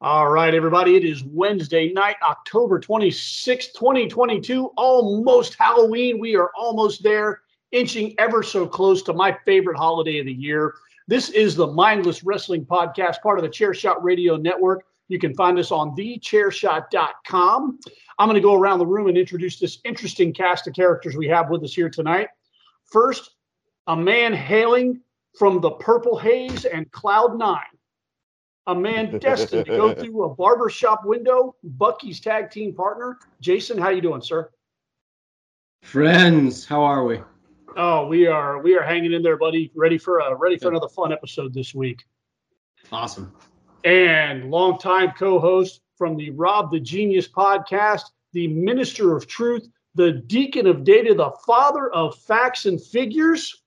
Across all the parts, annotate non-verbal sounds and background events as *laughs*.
All right, everybody. It is Wednesday night, October 26th, 2022. Almost Halloween. We are almost there, inching ever so close to my favorite holiday of the year. This is the Mindless Wrestling Podcast, part of the Chairshot Radio Network. You can find us on thechairshot.com. I'm going to go around the room and introduce this interesting cast of characters we have with us here tonight. First, a man hailing from the purple haze and cloud nine a man *laughs* destined to go through a barber shop window, Bucky's tag team partner. Jason, how you doing, sir? Friends, how are we? Oh, we are we are hanging in there, buddy. Ready for a ready for another fun episode this week. Awesome. And longtime co-host from the Rob the Genius podcast, the minister of truth, the deacon of data, the father of facts and figures,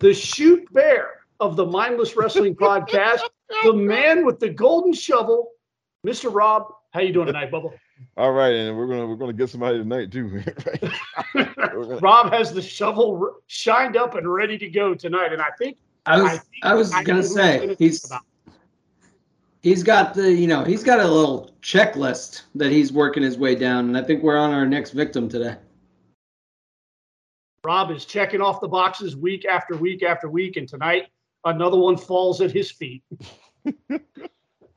the shoot bear of the Mindless Wrestling *laughs* podcast, the man with the golden shovel, Mr. Rob. How you doing tonight, Bubble? *laughs* All right, and we're gonna we're gonna get somebody tonight too. gonna... *laughs* Rob has the shovel shined up and ready to go tonight, and I think I was I, I was I gonna say he's he's got the you know he's got a little checklist that he's working his way down, and I think we're on our next victim today. Rob is checking off the boxes week after week after week, and tonight another one falls at his feet.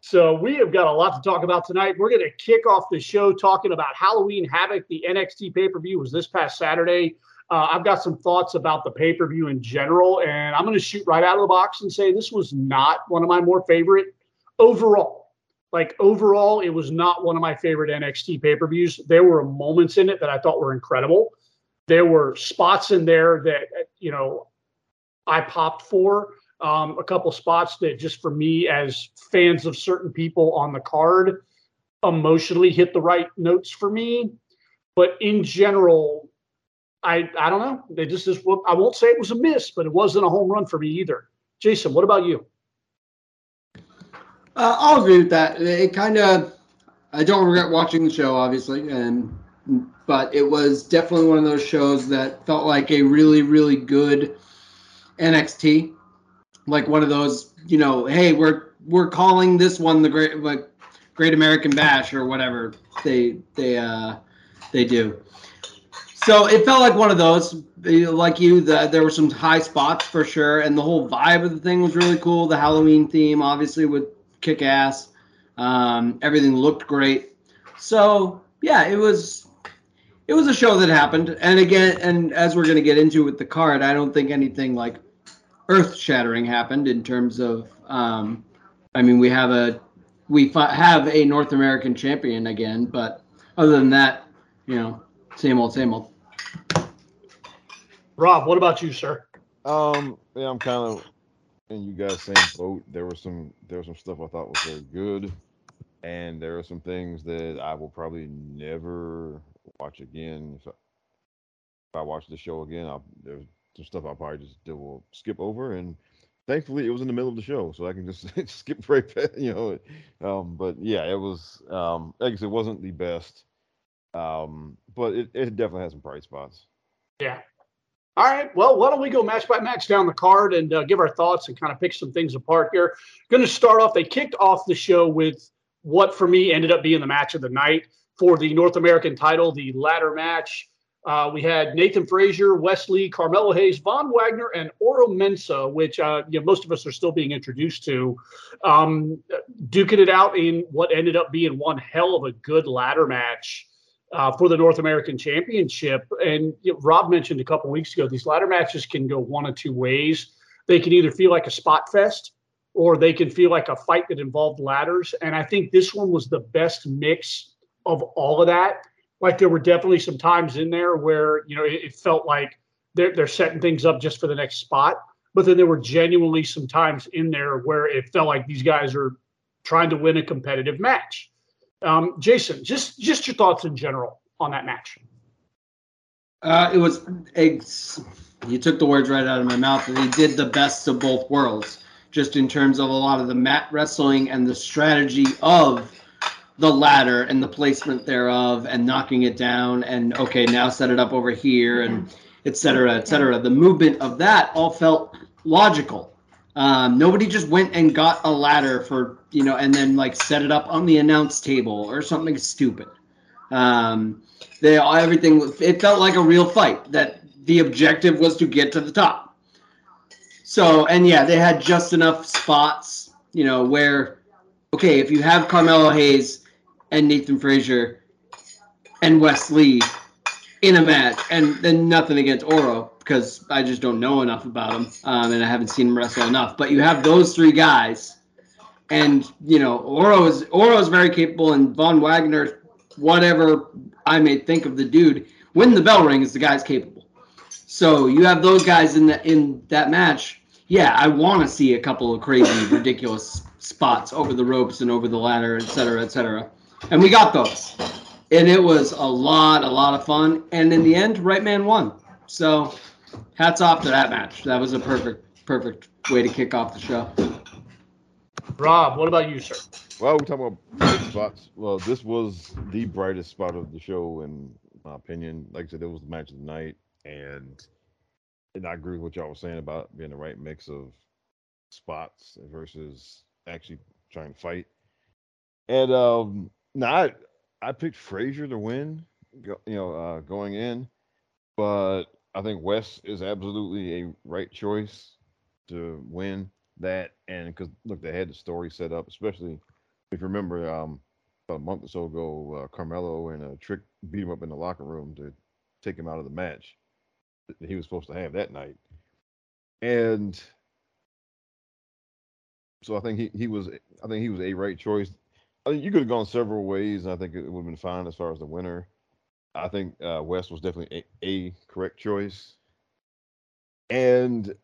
so we have got a lot to talk about tonight. We're going to kick off the show talking about Halloween Havoc. The NXT pay per view was this past Saturday. Uh, I've got some thoughts about the pay per view in general, and I'm going to shoot right out of the box and say this was not one of my more favorite overall. Like overall, it was not one of my favorite NXT pay per views. There were moments in it that I thought were incredible. There were spots in there that you know I popped for um, a couple spots that just for me as fans of certain people on the card emotionally hit the right notes for me. But in general, I I don't know. They just is I won't say it was a miss, but it wasn't a home run for me either. Jason, what about you? Uh, I'll agree with that. It kind of I don't regret watching the show, obviously, and but it was definitely one of those shows that felt like a really really good NXT like one of those, you know, hey, we're we're calling this one the great like Great American Bash or whatever they they uh they do. So it felt like one of those, like you. The, there were some high spots for sure, and the whole vibe of the thing was really cool. The Halloween theme, obviously, with kick ass. Um, everything looked great. So yeah, it was it was a show that happened. And again, and as we're gonna get into with the card, I don't think anything like earth shattering happened in terms of um, I mean we have a we have a North American champion again, but other than that, you know, same old, same old. Rob, what about you, sir? Um, yeah, I'm kind of in you guys same boat. There was some there was some stuff I thought was very good, and there are some things that I will probably never watch again. If I, if I watch the show again, I'll, there's some stuff I probably just will skip over. And thankfully, it was in the middle of the show, so I can just *laughs* skip right past, you know. Um, but yeah, it was. Um, I guess it wasn't the best, um, but it, it definitely has some bright spots. Yeah. All right. Well, why don't we go match by match down the card and uh, give our thoughts and kind of pick some things apart here. Going to start off. They kicked off the show with what for me ended up being the match of the night for the North American title, the ladder match. Uh, we had Nathan Frazer, Wesley, Carmelo Hayes, Von Wagner, and Oro Mensah, which uh, you know, most of us are still being introduced to, um, duking it out in what ended up being one hell of a good ladder match uh, for the North American Championship. And you know, Rob mentioned a couple weeks ago, these ladder matches can go one of two ways. They can either feel like a spot fest, or they can feel like a fight that involved ladders. And I think this one was the best mix of all of that like there were definitely some times in there where you know it, it, felt like they're they're setting things up just for the next spot. But then there were genuinely some times in there where it felt like these guys are trying to win a competitive match. Um, Jason, just just your thoughts in general on that match. Uh, it was eggs. You took the words right out of my mouth. they did the best of both worlds, just in terms of a lot of the mat wrestling and the strategy of the ladder and the placement thereof and knocking it down and okay now set it up over here and etc etc the movement of that all felt logical Um, nobody just went and got a ladder for you know, and then like set it up on the announce table or something stupid. Um, they everything it felt like a real fight that the objective was to get to the top. So and yeah, they had just enough spots, you know, where okay, if you have Carmelo Hayes and Nathan Frazer and Wes Lee in a match, and then nothing against Oro because I just don't know enough about him, um, and I haven't seen him wrestle enough. But you have those three guys, and you know Oro is Oro is very capable, and Von Wagner, whatever I may think of the dude, when the bell rings, the guy's capable. So you have those guys in the in that match. Yeah, I want to see a couple of crazy, ridiculous spots over the ropes and over the ladder, et cetera, et cetera. And we got those. And it was a lot, a lot of fun. And in the end, right man won. So hats off to that match. That was a perfect, perfect way to kick off the show. Rob, what about you, sir? Well, we're talking about spots. Well, this was the brightest spot of the show, in my opinion. Like I said, it was the match of the night, and and I agree with what y'all were saying about being the right mix of spots versus actually trying to fight. And um, now I I picked Frazer to win, you know, uh, going in, but I think Wes is absolutely a right choice to win that. And because look, they had the story set up, especially if you remember um, about a month or so ago, uh, Carmelo and uh, Trick beat him up in the locker room to take him out of the match that he was supposed to have that night. And so I think he, he was I think he was a right choice. I think you could have gone several ways, and I think it would have been fine as far as the winner. I think uh, Wes was definitely a, a, correct choice. And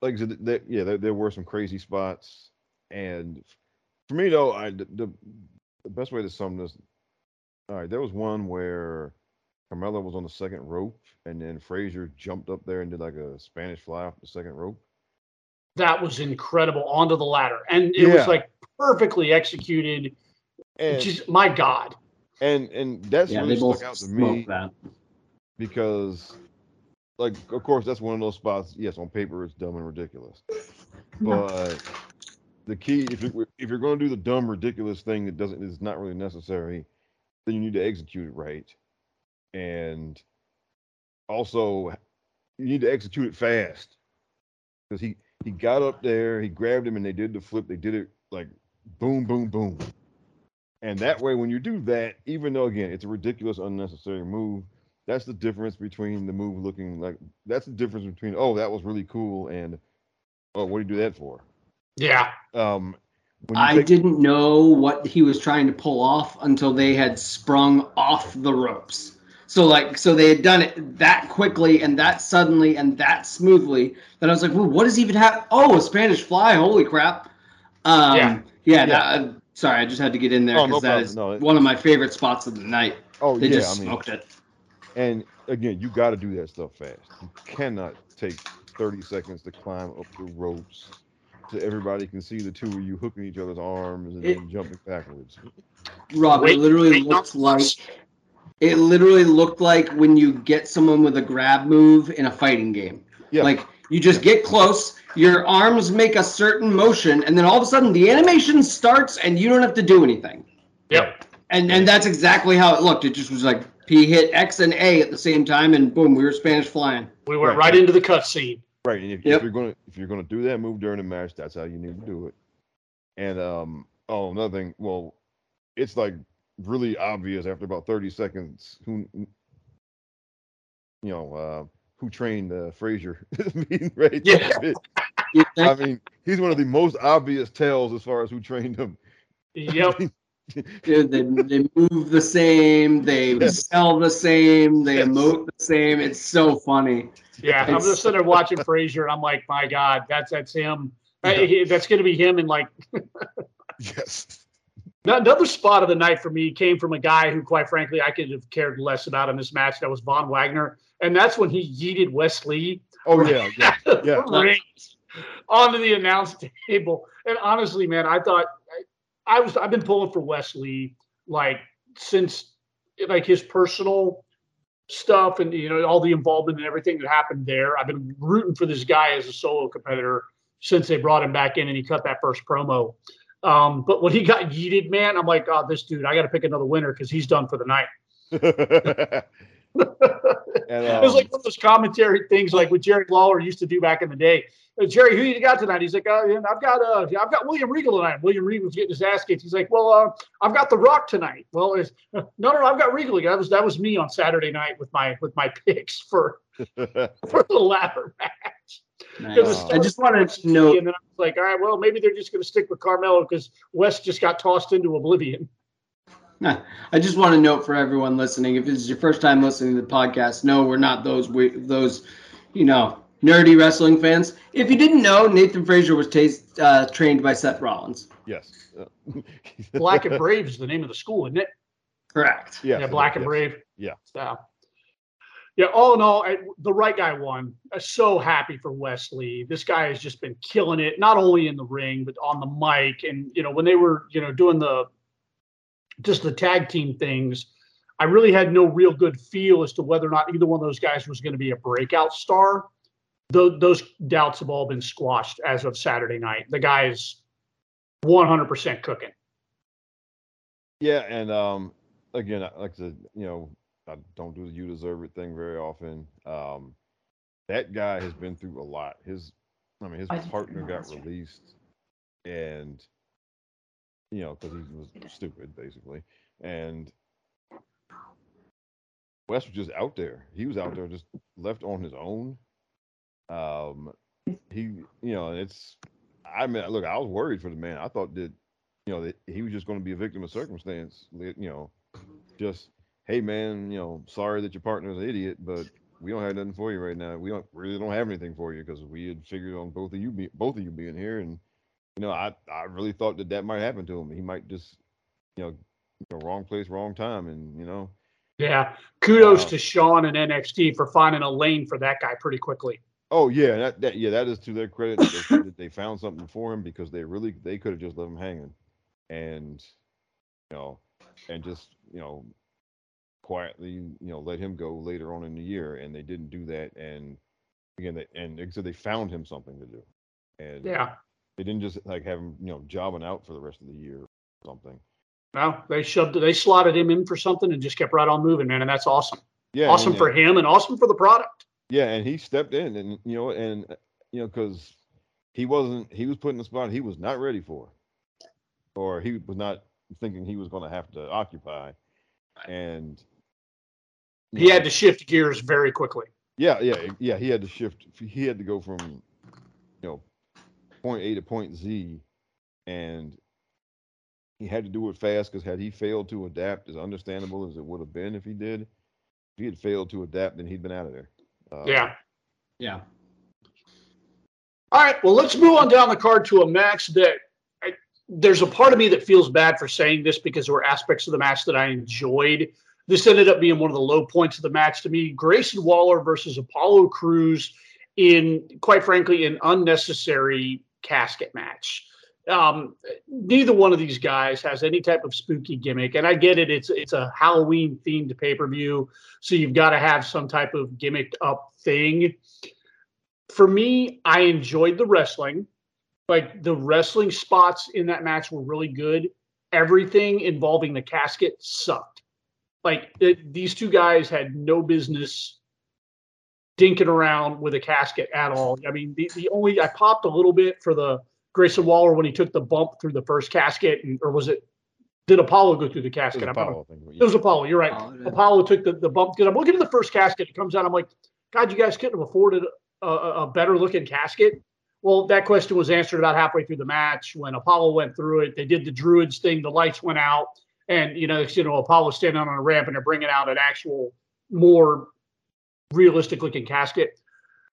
like I said, there, yeah, there, there, were some crazy spots. And for me, though, I the, the best way to sum this, all right, there was one where Carmelo was on the second rope, and then Frazer jumped up there and did like a Spanish fly off the second rope. That was incredible onto the ladder, and it yeah. was like perfectly executed. And just my God. And and that's yeah, really stuck out to me that. because, like, of course, that's one of those spots. Yes, on paper, it's dumb and ridiculous, but the key if you're if you're going to do the dumb, ridiculous thing that doesn't is not really necessary, then you need to execute it right, and also you need to execute it fast because he he got up there, he grabbed him, and they did the flip. They did it like boom, boom, boom. And that way, when you do that, even though again it's a ridiculous, unnecessary move, that's the difference between the move looking like that's the difference between oh that was really cool and oh what do you do that for? Yeah. Um, I take- didn't know what he was trying to pull off until they had sprung off the ropes. So like so they had done it that quickly and that suddenly and that smoothly that I was like, well, what does even happen? Oh, a Spanish fly! Holy crap! Um, yeah, yeah. yeah. That, Sorry, I just had to get in there because oh, no that is no, one of my favorite spots of the night. Oh they yeah, just I mean, smoked it. And again, you got to do that stuff fast. You cannot take 30 seconds to climb up the ropes so everybody can see the two of you hooking each other's arms and it, then jumping backwards. Rob, wait, it literally wait, looks like it literally looked like when you get someone with a grab move in a fighting game. Yeah. Like you just get close, your arms make a certain motion, and then all of a sudden the animation starts and you don't have to do anything. Yep. And and that's exactly how it looked. It just was like P hit X and A at the same time, and boom, we were Spanish flying. We went right, right into the cutscene. Right, and if, yep. if, you're gonna if you're gonna do that move during the match, that's how you need to do it. And um, oh, another thing. Well, it's like really obvious after about 30 seconds who you know uh, who trained uh, Frazer. *laughs* right? Yeah. *laughs* I mean, he's one of the most obvious tells as far as who trained him. Yep. *laughs* they, they move the same, they yes. sell the same, they yes. emote the same. It's so funny. Yeah, it's, I'm just sitting there watching Frazer, and I'm like, my God, that's that's him. Yeah. That's going to be him, and like, yes. Now, Another spot of the night for me came from a guy who, quite frankly, I could have cared less about in this match. That was Von Wagner, and that's when he yeeted Wes Lee. Oh yeah, yeah, yeah. *laughs* onto the announce table. And honestly, man, I thought I, I was I've been pulling for Wes Lee like since like his personal stuff and you know all the involvement and everything that happened there. I've been rooting for this guy as a solo competitor since they brought him back in and he cut that first promo. Um, but when he got yeeted, man, I'm like, oh, this dude, I got to pick another winner because he's done for the night. *laughs* *laughs* and, it was um, like one of those commentary things like what Jerry Lawler used to do back in the day. Uh, Jerry, who you got tonight? He's like, uh, I've got uh, I've got William Regal tonight. William Regal's getting his ass kicked. He's like, well, uh, I've got The Rock tonight. Well, it's, no, no, no, I've got Regal. That was that was me on Saturday night with my with my picks for *laughs* for the ladder match. Nice. I just wanted to know, and then I was like, all right, well, maybe they're just going to stick with Carmelo because Wes just got tossed into oblivion. *laughs* I just want to note for everyone listening, if this is your first time listening to the podcast, no, we're not those we, those, you know, nerdy wrestling fans. If you didn't know, Nathan Frazer was taste, uh, trained by Seth Rollins. yes. *laughs* Black and Brave is the name of the school, isn't it? Correct. Yes, yeah, Black and yes. Brave. Yeah. So, yeah, all in all, I, the right guy won. I'm so happy for Wes Lee. This guy has just been killing it, not only in the ring but on the mic. And you know, when they were, you know, doing the just the tag team things, I really had no real good feel as to whether or not either one of those guys was going to be a breakout star. Those, those doubts have all been squashed as of Saturday night. The guy is 100% cooking. Yeah, and um, again, I- like I said, you know, I don't do the "you deserve it" thing very often. Um, that guy has been through a lot. His, I mean, his I partner got that's right. released, and you know, because he was stupid, basically, and Wes was just out there. He was out there just left on his own. Um, he, you know, it's. I mean, look, I was worried for the man. I thought that you know, that he was just going to be a victim of circumstance. You know, just hey man, you know, sorry that your partner's an idiot, but we don't have nothing for you right now. We don't really don't have anything for you because we had figured on both of you be, both of you being here, and you know, I I really thought that that might happen to him. He might just you know, you know wrong place, wrong time, and you know, Yeah. Kudos Wow. to Shawn and NXT for finding a lane for that guy pretty quickly. Oh yeah, that, that yeah, that is to their credit. that They, *laughs* they found something for him because they really they could have just left him hanging, and you know, and just you know, quietly you know let him go later on in the year, and they didn't do that. And again, they, and said they found him something to do, and Yeah. They didn't just like have him you know jobbing out for the rest of the year or something. No, they shoved they slotted him in for something and just kept right on moving, man. And that's awesome. Yeah, awesome and, for him and awesome for the product. Yeah, and he stepped in, and you know, and uh, you know, because he wasn't, he was put in a spot he was not ready for, or he was not thinking he was going to have to occupy, and He know, had to shift gears very quickly. yeah, yeah, yeah, he had to shift, he had to go from, you know, point A to point Z, and he had to do it fast because had he failed to adapt, as understandable as it would have been if he did, if he had failed to adapt, then he'd been out of there. Uh, Yeah. Yeah. All right. Well, let's move on down the card to a match that I, there's a part of me that feels bad for saying this because there were aspects of the match that I enjoyed. This ended up being one of the low points of the match to me. Grayson Waller versus Apollo Crews in, quite frankly, an unnecessary casket match. Um, neither one of these guys has any type of spooky gimmick, and I get it. It's it's a Halloween themed pay per view, so you've got to have some type of gimmicked up thing for me, I enjoyed the wrestling. Like the wrestling spots in that match were really good. Everything involving the casket sucked. Like it, these two guys had no business dinking around with a casket at all. I mean, the, the only I popped a little bit for the Grayson Waller when he took the bump through the first casket, and, or was it? Did Apollo go through the It casket? was I'm Apollo, I think. It was Apollo. You're right. Apollo did. Apollo took the, the bump because I'm looking at the first casket. It comes out. I'm like, God, you guys couldn't have afforded a, a, a better looking casket. Well, that question was answered about halfway through the match when Apollo went through it. They did the Druids thing. The lights went out, and you know, you know, Apollo standing on a ramp and they're bringing out an actual more realistic looking casket.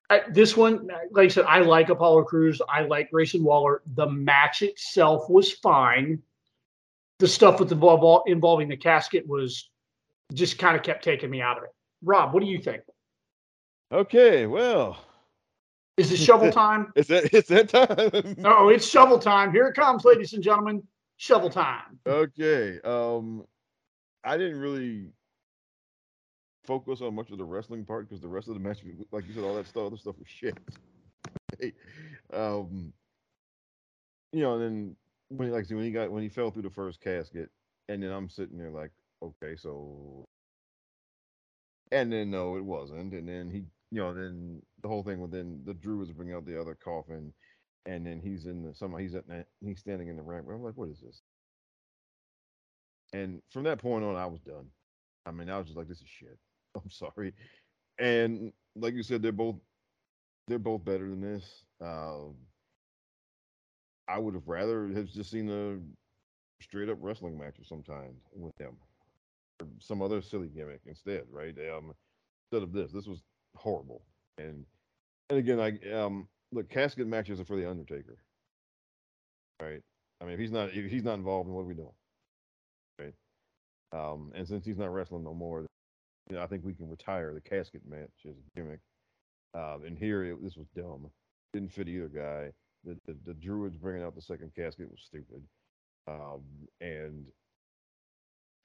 I, this one, like I said, I like Apollo Crews. I like Grayson Waller. The match itself was fine. The stuff with the ball involving the casket was just kind of kept taking me out of it. Rob, what do you think? Okay, well, Is it shovel *laughs* time? Is that it's that time. *laughs* oh, it's shovel time. Here it comes, ladies and gentlemen. Shovel time. Okay. Um, I didn't really focus on much of the wrestling part because the rest of the match, like you said, all that stuff, other stuff was shit. *laughs* Um, you know, and then when he like when he got when he fell through the first casket, and then I'm sitting there like, okay, so, and then no, it wasn't, and then he, you know, then the whole thing with then the Druids bringing out the other coffin, and then he's in the somehow he's at he's standing in the ramp. I'm like, what is this? And from that point on, I was done. I mean, I was just like, this is shit. *laughs* I'm sorry. And like you said, they're both they're both better than this. Um, I would have rather have just seen a straight up wrestling match of some kind with them, or some other silly gimmick instead, right? Um, instead of this, this was horrible. And and again, I um, look, casket matches are for the Undertaker, right? I mean, if he's not if he's not involved, in what are we doing, right? Um, and since he's not wrestling no more, you know, I think we can retire the casket match as a gimmick. Um, and here it, this was dumb. Didn't fit either guy. The, the, the Druids bringing out the second casket was stupid. Um, and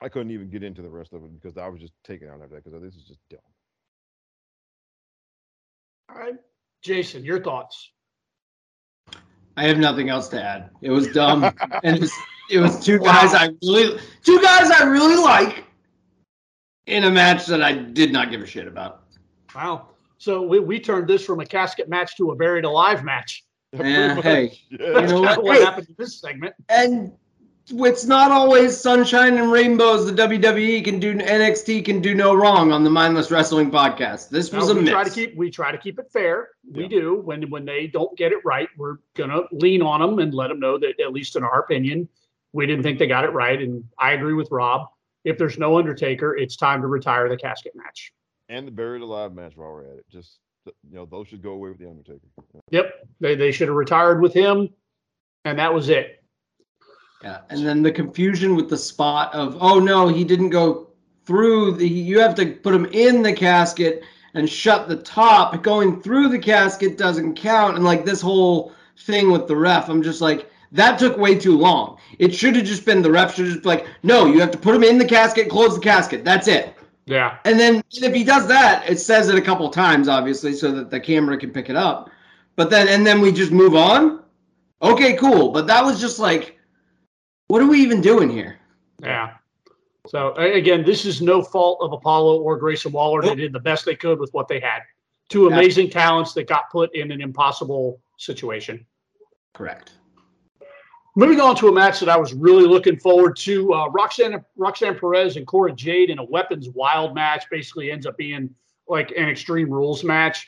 I couldn't even get into the rest of it because I was just taken out after that because this is just dumb. All right, Jason, your thoughts? I have nothing else to add. It was dumb, *laughs* and it was, it was two guys I really, two guys I really like, in a match that I did not give a shit about. Wow. So we, we turned this from a casket match to a buried alive match. *laughs* Yeah, hey, Yeah. You know what? what Hey. happened in this segment. and it's not always sunshine and rainbows. The WWE can do NXT can do no wrong on the Mindless Wrestling podcast. This was No, a we miss. try to keep we try to keep it fair. We Yeah. do. When when they don't get it right, we're gonna lean on them and let them know that at least in our opinion, we didn't think they got it right. And I agree with Rob. If there's no Undertaker, it's time to retire the casket match. and the buried alive match while we're at it. Just you know, those should go away with the Undertaker. Yep, they they should have retired with him, and that was it. Yeah, and then the confusion with the spot of oh no, he didn't go through the. You have to put him in the casket and shut the top. Going through the casket doesn't count, and like this whole thing with the ref, I'm just like that took way too long. It should have just been the ref should just be like no, you have to put him in the casket, close the casket. That's it. Yeah, And then if he does that, it says it a couple times, obviously, so that the camera can pick it up. But then, and then we just move on. Okay, cool. But that was just like, what are we even doing here? yeah. So again, this is no fault of Apollo or Grayson Waller. They did the best they could with what they had. Two amazing talents that got put in an impossible situation. Correct. Moving on to a match that I was really looking forward to, uh, Roxanne Roxanne Perez and Cora Jade in a weapons wild match. Basically, ends up being like an Extreme Rules match.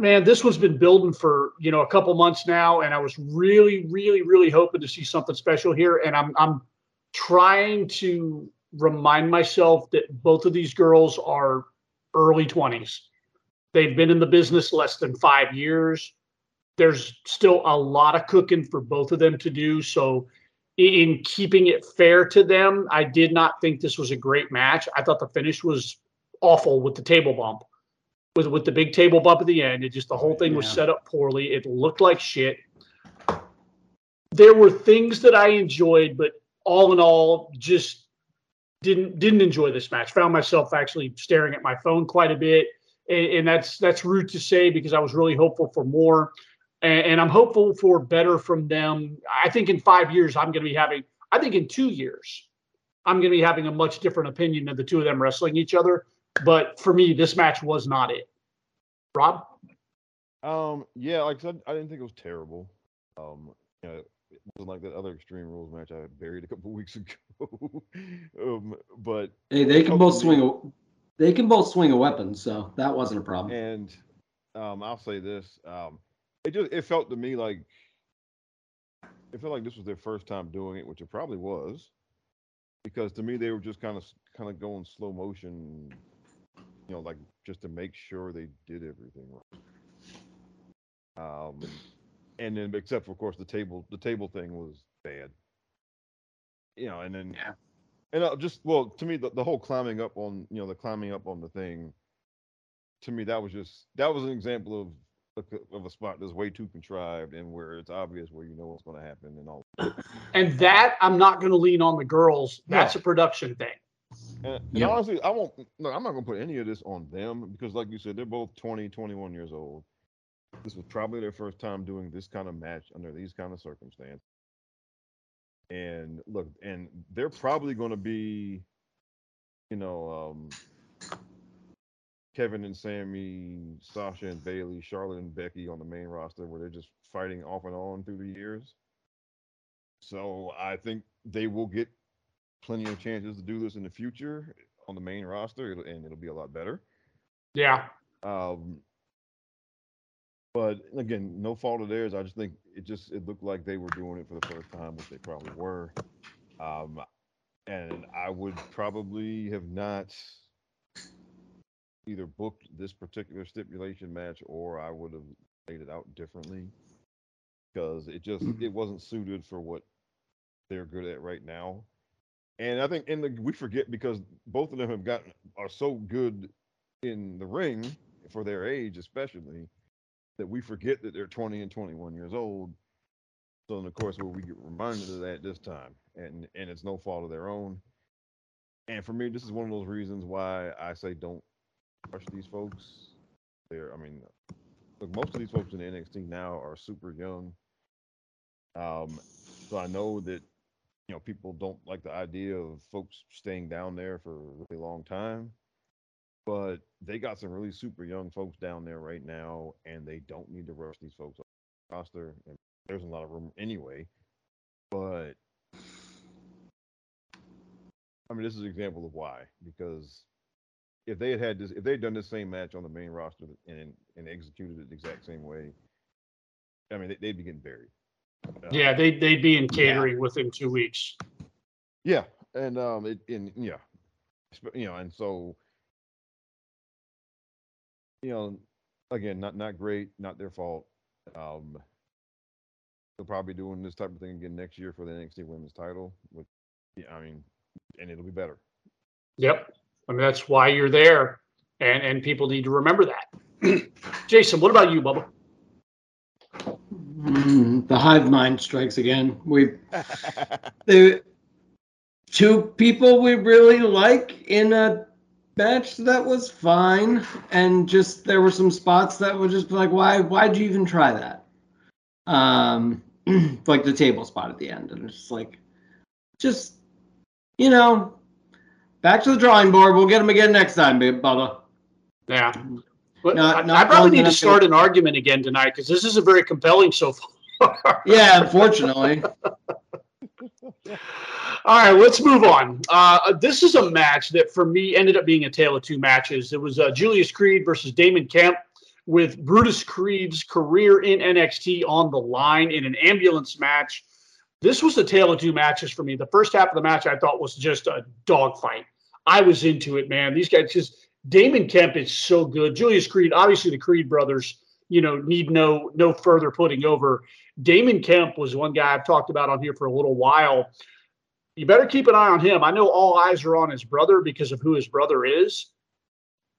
Man, this one's been building for you know a couple months now, and I was really, really, really hoping to see something special here. And I'm I'm trying to remind myself that both of these girls are early 20s. They've been in the business less than five years there's still a lot of cooking for both of them to do. So, in keeping it fair to them, I did not think this was a great match. I thought the finish was awful with the table bump, with with the big table bump at the end. It just the whole thing was set up poorly. It looked like shit. There were things that I enjoyed, but all in all, just didn't didn't enjoy this match. Found myself actually staring at my phone quite a bit, and, and that's that's rude to say because I was really hopeful for more and, and I'm hopeful for better from them. I think in five years, I'm going to be having, I think in two years, I'm going to be having a much different opinion of the two of them wrestling each other. But for me, this match was not it. Rob? Um, yeah, like I said, I didn't think it was terrible. Um, you know, it wasn't like that other Extreme Rules match I buried a couple *laughs* weeks ago. um, but Hey, they can both swing. A, they can both swing a weapon, so that wasn't a problem. and um, I'll say this, um, it just it felt to me like it felt like this was their first time doing it, which it probably was, because to me they were just kind of kind of going slow motion, you know, like just to make sure they did everything right. Um, and then except for of course the table the table thing was bad, you know, and then Yeah. and uh, just well to me the, the whole climbing up on you know the climbing up on the thing to me that was just that was an example of of a- spot that's way too contrived and where it's obvious where you know what's going to happen and all And that I'm not going to lean on the girls. No. That's a production thing. and, and Yeah. honestly i won't no i'm not going to put any of this on them because like you said they're both 20 21 years old this was probably their first time doing this kind of match under these kind of circumstances. And look, and they're probably going to be, you know, um, Kevin and Sami, Sasha and Bayley, Charlotte and Becky on the main roster, where they're just fighting off and on through the years. So I think they will get plenty of chances to do this in the future on the main roster, and it'll be a lot better. Yeah. Um, but again, no fault of theirs. I just think it just it looked like they were doing it for the first time, which they probably were. Um, and I would probably have not either booked this particular stipulation match or I would have laid it out differently because it just mm. it wasn't suited for what they're good at right now. And I think in the we forget because both of them have gotten are so good in the ring for their age, especially that we forget that they're 20 and 21 years old. So, then of course, well, we get reminded of that this time, and and it's no fault of their own. And for me, this is one of those reasons why I say don't rush these folks. They're, I mean, look, most of these folks in the NXT now are super young. Um, so I know that you know people don't like the idea of folks staying down there for a really long time but they got some really super young folks down there right now, and they don't need to rush these folks off the roster. And there's a lot of room anyway. But I mean, this is an example of why. Because if they had had this, if they had done this same match on the main roster and and executed it the exact same way, I mean, they, would be getting buried. Uh, yeah, they they'd be in catering yeah. within two weeks. Yeah, and um, it and yeah, you know, and so you know, again, not not great, not their fault. Um, they'll probably be doing this type of thing again next year for the NXT Women's Title. With, yeah, I mean, and it'll be better. Yep, I mean that's why you're there, and and people need to remember that. *clears throat* Jason, what about you, Bubba? Mm, the hive mind strikes again. We *laughs* the two people we really like in a match that was fine, and just there were some spots that were just like, why? Why'd you even try that? Um, *clears throat* like the table spot at the end, and it's just like, just you know, back to the drawing board. We'll get them again next time, babe, Bubba. Yeah. But not, not I probably need to start an argument again tonight because this isn't very compelling so far. *laughs* yeah, unfortunately. *laughs* All right, let's move on. Uh, this is a match that for me ended up being a tale of two matches. It was uh, Julius Creed versus Damon Kemp with Brutus Creed's career in NXT on the line in an ambulance match. This was a tale of two matches for me. The first half of the match I thought was just a dogfight. I was into it, man. These guys just Damon Kemp is so good. Julius Creed, obviously the Creed brothers, you know, need no no further putting over. Damon Kemp was one guy I've talked about on here for a little while you better keep an eye on him. I know all eyes are on his brother because of who his brother is.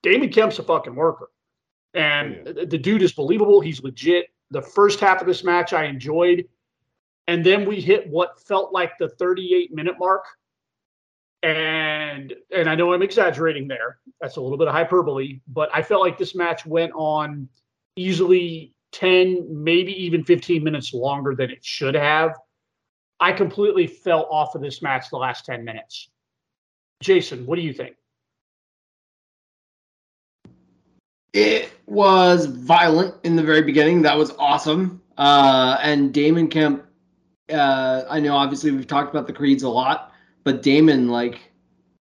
Damon Kemp's a fucking worker. And yeah. the dude is believable. He's legit. The first half of this match I enjoyed. And then we hit what felt like the 38 minute mark. And and I know I'm exaggerating there. That's a little bit of hyperbole, but I felt like this match went on easily 10, maybe even 15 minutes longer than it should have I completely fell off of this match the last 10 minutes. Jason, what do you think? It was violent in the very beginning. That was awesome. Uh, and Damon Kemp, uh, I know obviously we've talked about the Creeds a lot, but Damon, like,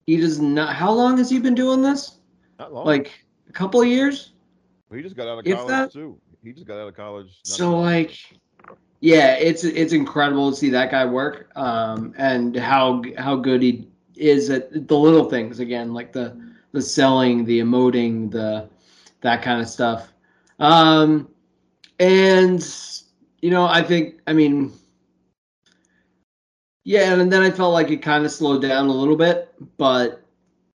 he does not. How long has he been doing this? Not long. Like a couple of years. He just got out of college that, too. He just got out of college. So like, yeah, it's it's incredible to see that guy work, um, and how how good he is at the little things again, like the the selling, the emoting, the that kind of stuff. Um, and you know, I think, I mean, yeah, and then I felt like it kind of slowed down a little bit, but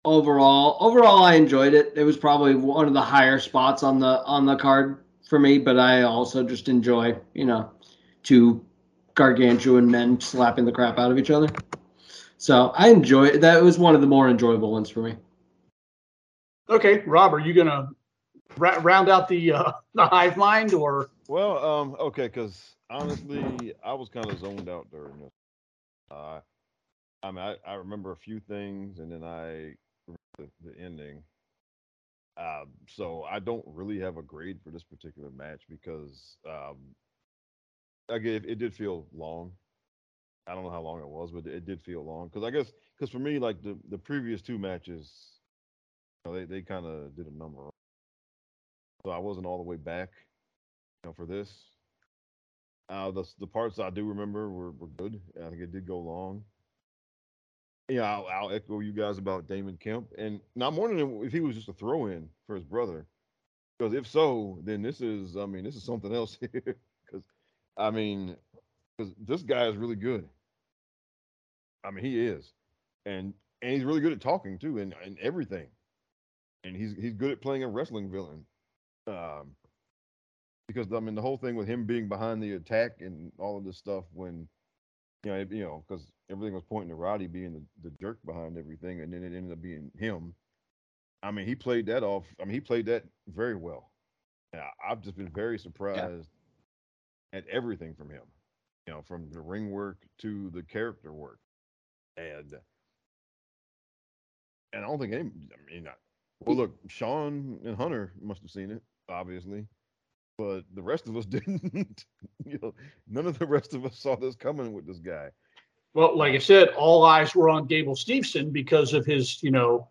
overall, overall, I enjoyed it. It was probably one of the higher spots on the on the card for me, but I also just enjoy, you know, two gargantuan men slapping the crap out of each other. So I enjoy it. That was one of the more enjoyable ones for me. Okay, Rob, are you gonna ra- round out the uh, the hive mind, or Well, um, okay, because honestly, I was kind of zoned out during this. Uh, I mean, I, I remember a few things, and then I remember the, the ending. Um, so I don't really have a grade for this particular match because, um, again, it, it did feel long. I don't know how long it was, but it did feel long. Because I guess, because for me, like the the previous two matches, you know, they they kind of did a number. So I wasn't all the way back you know, for this. Uh, the the parts I do remember were, were good. I think it did go long. Yeah, I'll, I'll echo you guys about Damon Kemp, and now I'm wondering if he was just a throw-in for his brother, because if so, then this is, I mean, this is something else *laughs* here. Because, I mean, because this guy is really good. I mean, he is, and and he's really good at talking too, and and everything, and he's he's good at playing a wrestling villain. Um, because I mean the whole thing with him being behind the attack and all of this stuff when you know it- you know because everything was pointing to Roddy being the, the jerk behind everything and then it ended up being him. I mean he played that off. I mean he played that very well. Yeah, I've just been very surprised at everything from him. You know, from the ring work to the character work, and and I don't think any. I mean, I, well, look, Shawn and Hunter must have seen it, obviously but the rest of us *laughs* didn't. you know, none of the rest of us saw this coming with this guy. well, like I said, all eyes were on Gable Steveson because of his, you know,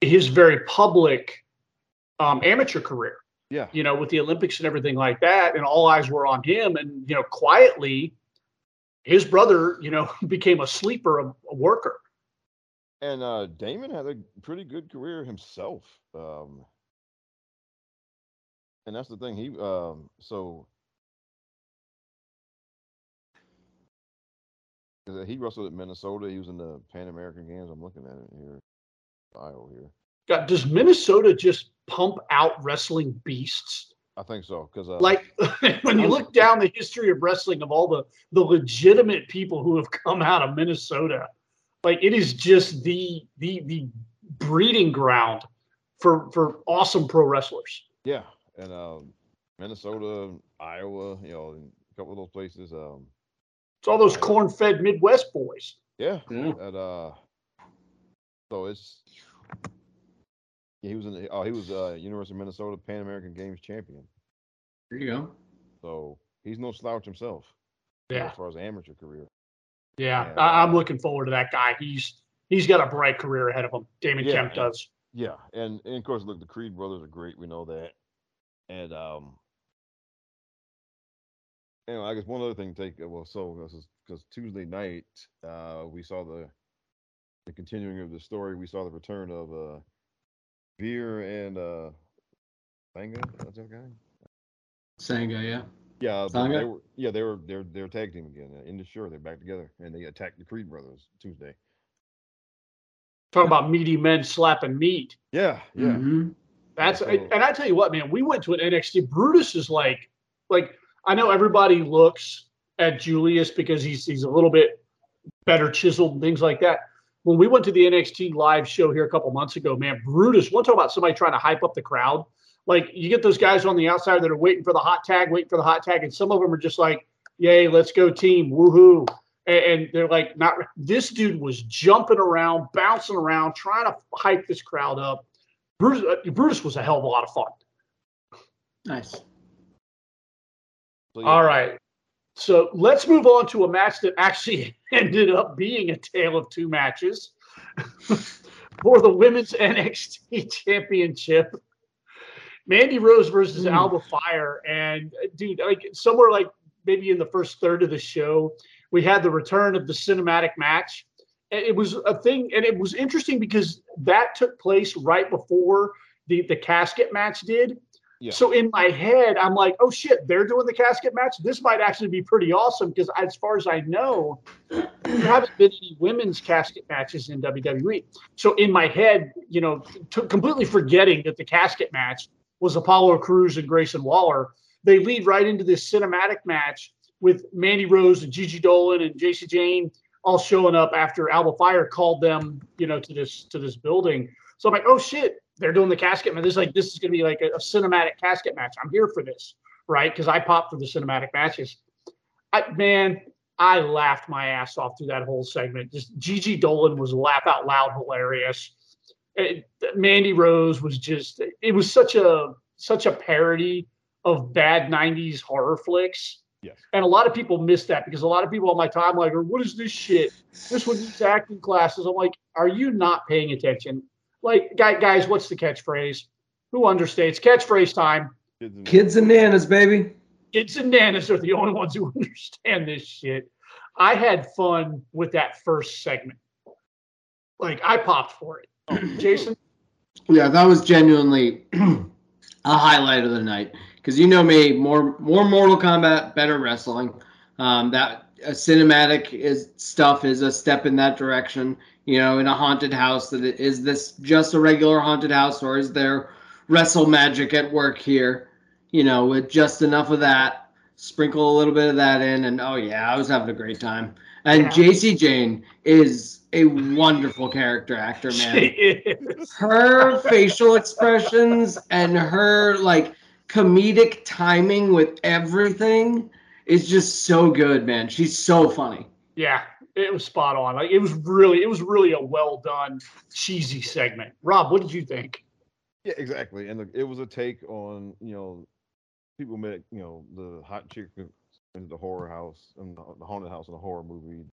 his very public um, amateur career. Yeah, you know, with the Olympics and everything like that, and all eyes were on him. And you know, quietly, his brother, you know, *laughs* became a sleeper, a, a worker. and uh, Damon had a pretty good career himself. Um, and that's the thing. He um, so he wrestled at Minnesota. He was in the Pan American Games. I'm looking at it here, bio here. God, does Minnesota just pump out wrestling beasts? I think so because uh, Like *laughs* when you look down the history of wrestling of all the the legitimate people who have come out of Minnesota, like it is just the the the breeding ground for for awesome pro wrestlers. yeah, and um, Minnesota, Iowa, you know, a couple of those places. Um, It's all those corn-fed Midwest boys. Yeah. Yeah. And uh so it's yeah, he was in the oh he was uh University of Minnesota Pan American Games champion. There you go. So he's no slouch himself. Yeah, As far as amateur career. yeah. Yeah. I, I'm looking forward to that guy. He's he's got a bright career ahead of him. Damon Yeah, Kemp yeah. does. Yeah. And, and of course look the Creed brothers are great, we know that. And um anyway, I guess one other thing to take uh, well so this is because Tuesday night uh we saw the the continuing of the story, we saw the return of uh Veer and uh Banga, that's that guy? Sanga, yeah. Yeah, but Sanga? they were, yeah, they were they're they're tag team again uh, in the sure they're back together and they attacked the Creed brothers Tuesday. Talking about meaty men slapping meat. Yeah, yeah, Mhm. That's and I tell you what, man, we went to an NXT. Brutus is like, like I know everybody looks at Julius because he's he's a little bit better chiseled and things like that. When we went to the NXT live show here a couple months ago, man, Brutus. One talk about somebody trying to hype up the crowd. Like you get those guys on the outside that are waiting for the hot tag, waiting for the hot tag, and some of them are just like, "Yay, let's go team, woohoo!" And, and they're like, "Not." This dude was jumping around, bouncing around, trying to hype this crowd up. Brutus, uh, Brutus was a hell of a lot of fun. Nice. So, yeah, All right. So let's move on to a match that actually *laughs* ended up being a tale of two matches *laughs* for the women's *laughs* NXT championship. Mandy Rose versus Hmm. Alba Fyre. And uh, dude, like somewhere like maybe in the first third of the show, we had the return of the cinematic match. It was a thing, and it was interesting because that took place right before the, the casket match did. Yeah. So in my head, I'm like, oh shit, they're doing the casket match. This might actually be pretty awesome because, as far as I know, there haven't been any women's casket matches in WWE. So in my head, you know, t- completely forgetting that the casket match was Apollo Crews and Grayson Waller, they lead right into this cinematic match with Mandy Rose and Gigi Dolan and Jacy Jayne all showing up after Alba Fyre called them, you know, to this to this building. So I'm like, oh shit, they're doing the casket match. This is like this is gonna be like a, a cinematic casket match. I'm here for this, right? Because I pop for the cinematic matches. I, man, I laughed my ass off through that whole segment. Just Gigi Dolan was laugh out loud hilarious. It, Mandy Rose was just it was such a such a parody of bad 90s horror flicks. Yes. And a lot of people miss that because a lot of people on my timeline are, oh, what is this shit? This one needs acting classes. I'm like, are you not paying attention? Like, guys, what's the catchphrase? Who understates? Catchphrase time. Kids and, Kids and nanas, baby. Kids and nanas are the only ones who *laughs* understand this shit. I had fun with that first segment. Like, I popped for it. Oh, Jason? Yeah, that was genuinely *clears throat* a highlight of the night because you know me, more more Mortal Kombat, better wrestling. Um, that cinematic is stuff is a step in that direction. You know, in a haunted house, that is this just a regular haunted house, or is there wrestle magic at work here? You know, with just enough of that, sprinkle a little bit of that in, and oh yeah, I was having a great time. And yeah. Jacy Jayne is a wonderful character actor, man. Her facial expressions and her like comedic timing with everything is just so good, man. She's so funny. Yeah, it was spot on. Like it was really, it was really a well done cheesy segment. Rob, what did you think? Yeah, exactly. And the, it was a take on you know people met you know the hot chick in the horror house and the, the haunted house in a horror movie.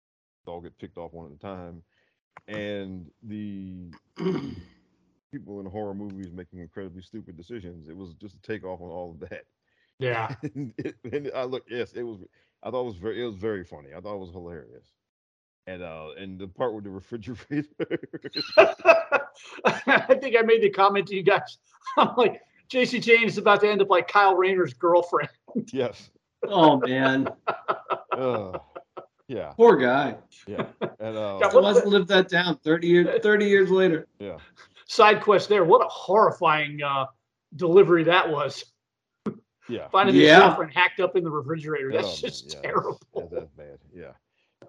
All get picked off one at a time, and the *clears throat* people in horror movies making incredibly stupid decisions. It was just a takeoff on all of that. Yeah. *laughs* and, it, and I look, yes, it was. I thought it was very, it was very funny. I thought it was hilarious. And uh, and the part with the refrigerator. *laughs* I think I made the comment to you guys. *laughs* I'm like, Jacy Jayne is about to end up like Kyle Rayner's girlfriend. yes. Oh man. uh, yeah. Poor guy. Yeah. And uh, God, must live that down 30 years 30 years later. Yeah side quest there. What a horrifying uh, delivery that was. Yeah. Finding yeah. his girlfriend hacked up in the refrigerator. That's oh, just yeah, terrible. That's, yeah, that's bad. Yeah.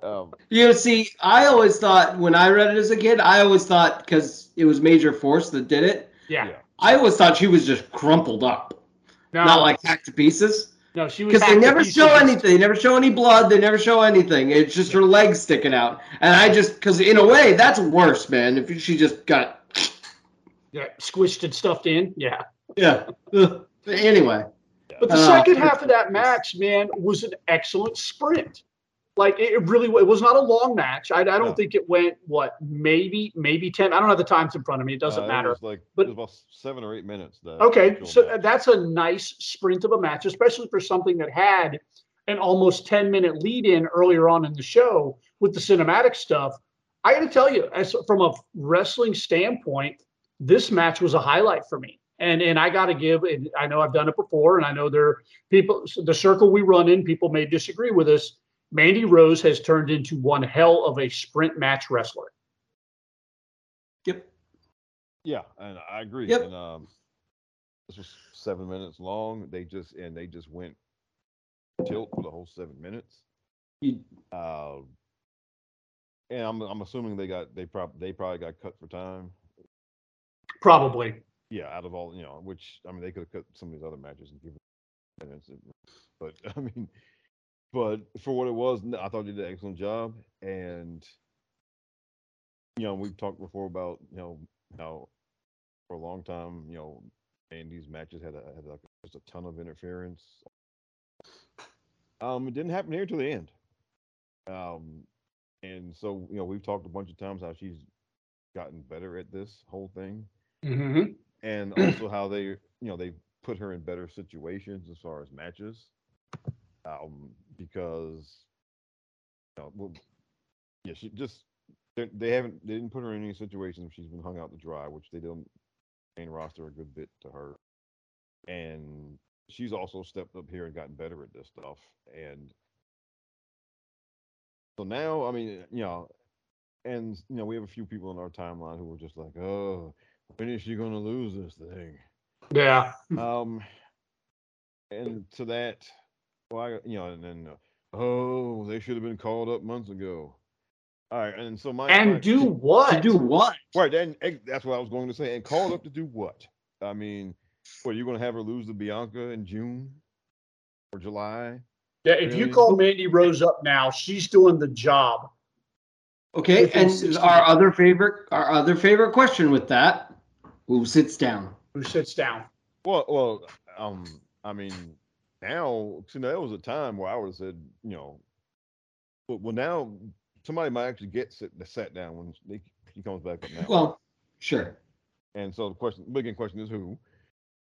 Um, you know, see, I always thought when I read it as a kid, I always thought because it was Major Force that did it. Yeah. yeah. I always thought she was just crumpled up, no. not like hacked to pieces. No, she was because they never show anything. They never show any blood. They never show anything. It's just her legs sticking out, and I just because in a way that's worse, man. If she just got yeah, squished and stuffed in. Yeah. Yeah. anyway. But the uh, second half of that match, man, was an excellent sprint. Like it really, it was not a long match. I, I don't no. think it went what maybe maybe ten. I don't have the times in front of me. It doesn't uh, matter. It like but, about seven or eight minutes. okay, so match. that's a nice sprint of a match, especially for something that had an almost ten minute lead in earlier on in the show with the cinematic stuff. I got to tell you, as from a wrestling standpoint, this match was a highlight for me. And and I got to give. I know I've done it before, and I know there are people. The circle we run in, people may disagree with us. Mandy Rose has turned into one hell of a sprint match wrestler. Yep. Yeah, and I agree. Yep. And um, this was seven minutes long. They just and they just went tilt for the whole seven minutes. You, uh, and I'm I'm assuming they got they probably they probably got cut for time. Probably. Yeah, out of all you know, which I mean, they could have cut some of these other matches and given *laughs* minutes, *laughs* but I mean, but for what it was, I thought they did an excellent job. And you know, we've talked before about you know how for a long time, you know, and these matches had a, had like just a ton of interference. Um, it didn't happen here till the end. Um, and so you know, we've talked a bunch of times how she's gotten better at this whole thing. Mm-hmm. And also how they, you know, they put her in better situations as far as matches. Um, because, you know, well, yeah, she just they haven't they didn't put her in any situations where she's been hung out to dry, which they don't main roster a good bit to her. And she's also stepped up here and gotten better at this stuff. And so now, I mean, you know, and you know, we have a few people in our timeline who were just like, oh, when is she going to lose this thing? Yeah. Um, and to that, well, I, you know, and then, uh, oh, they should have been called up months ago. All right, and so my And my- do what? To do what? right, and and that's what I was going to say. And called up to do what? I mean, what you're going to have her lose to Bianca in June or July? Yeah, if you call Mandy Rose up now, she's doing the job. Okay, and our other favorite, our other favorite question with that: Who sits down? Who sits down? Well, well, um, I mean, now, see, there was a time where I would have said, you know, well, well now somebody might actually get sit, sat down when he, she comes back up now. Well, sure. and so the question, big question is who.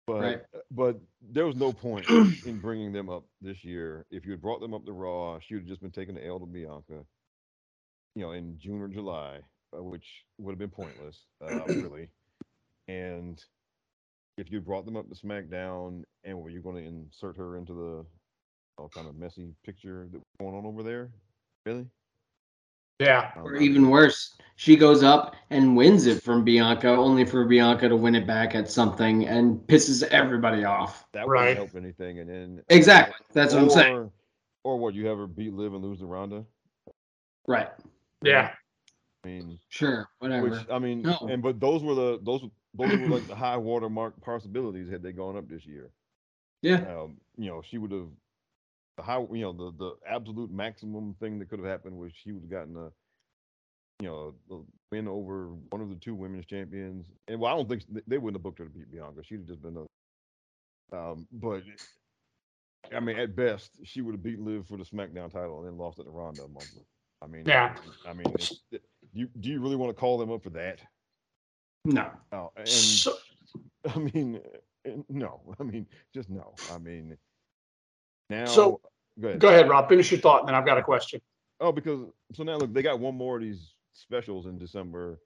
But Right. but there was no point in bringing them up this year. If you had brought them up to Raw, she would have just been taking the L to Bianca, you know, in June or July, uh, which would have been pointless, uh, really. And if you brought them up to SmackDown, and were you going to insert her into the uh, kind of messy picture that was going on over there? Really? Yeah. Um, Or even worse, she goes up and wins it from Bianca, only for Bianca to win it back at something and pisses everybody off. that Right. wouldn't help anything. And then Exactly. That's what I'm saying. Or- Or what? You have her beat Liv and lose to Ronda? Right. Yeah. I mean, Sure. Whatever. which I mean, No. and but those were the those those were like *clears throat* the high watermark possibilities had they gone up this year. yeah. Um, you know, she would have the high, you know, the the absolute maximum thing that could have happened was she would have gotten a, you know, a win over one of the two women's champions. And well, I don't think they wouldn't have booked her to beat Bianca. She'd have just been a, um, but. I mean, at best, she would have beat Liv for the SmackDown title and then lost it to Ronda a month. I mean, Yeah. I mean, it's, do you do you really want to call them up for that? No. Oh, and So, *laughs* I mean, uh, no. I mean, just no. I mean, now. So, go ahead. go ahead, Rob. Finish your thought, and then I've got a question. Oh, because so now look, they got one more of these specials in December.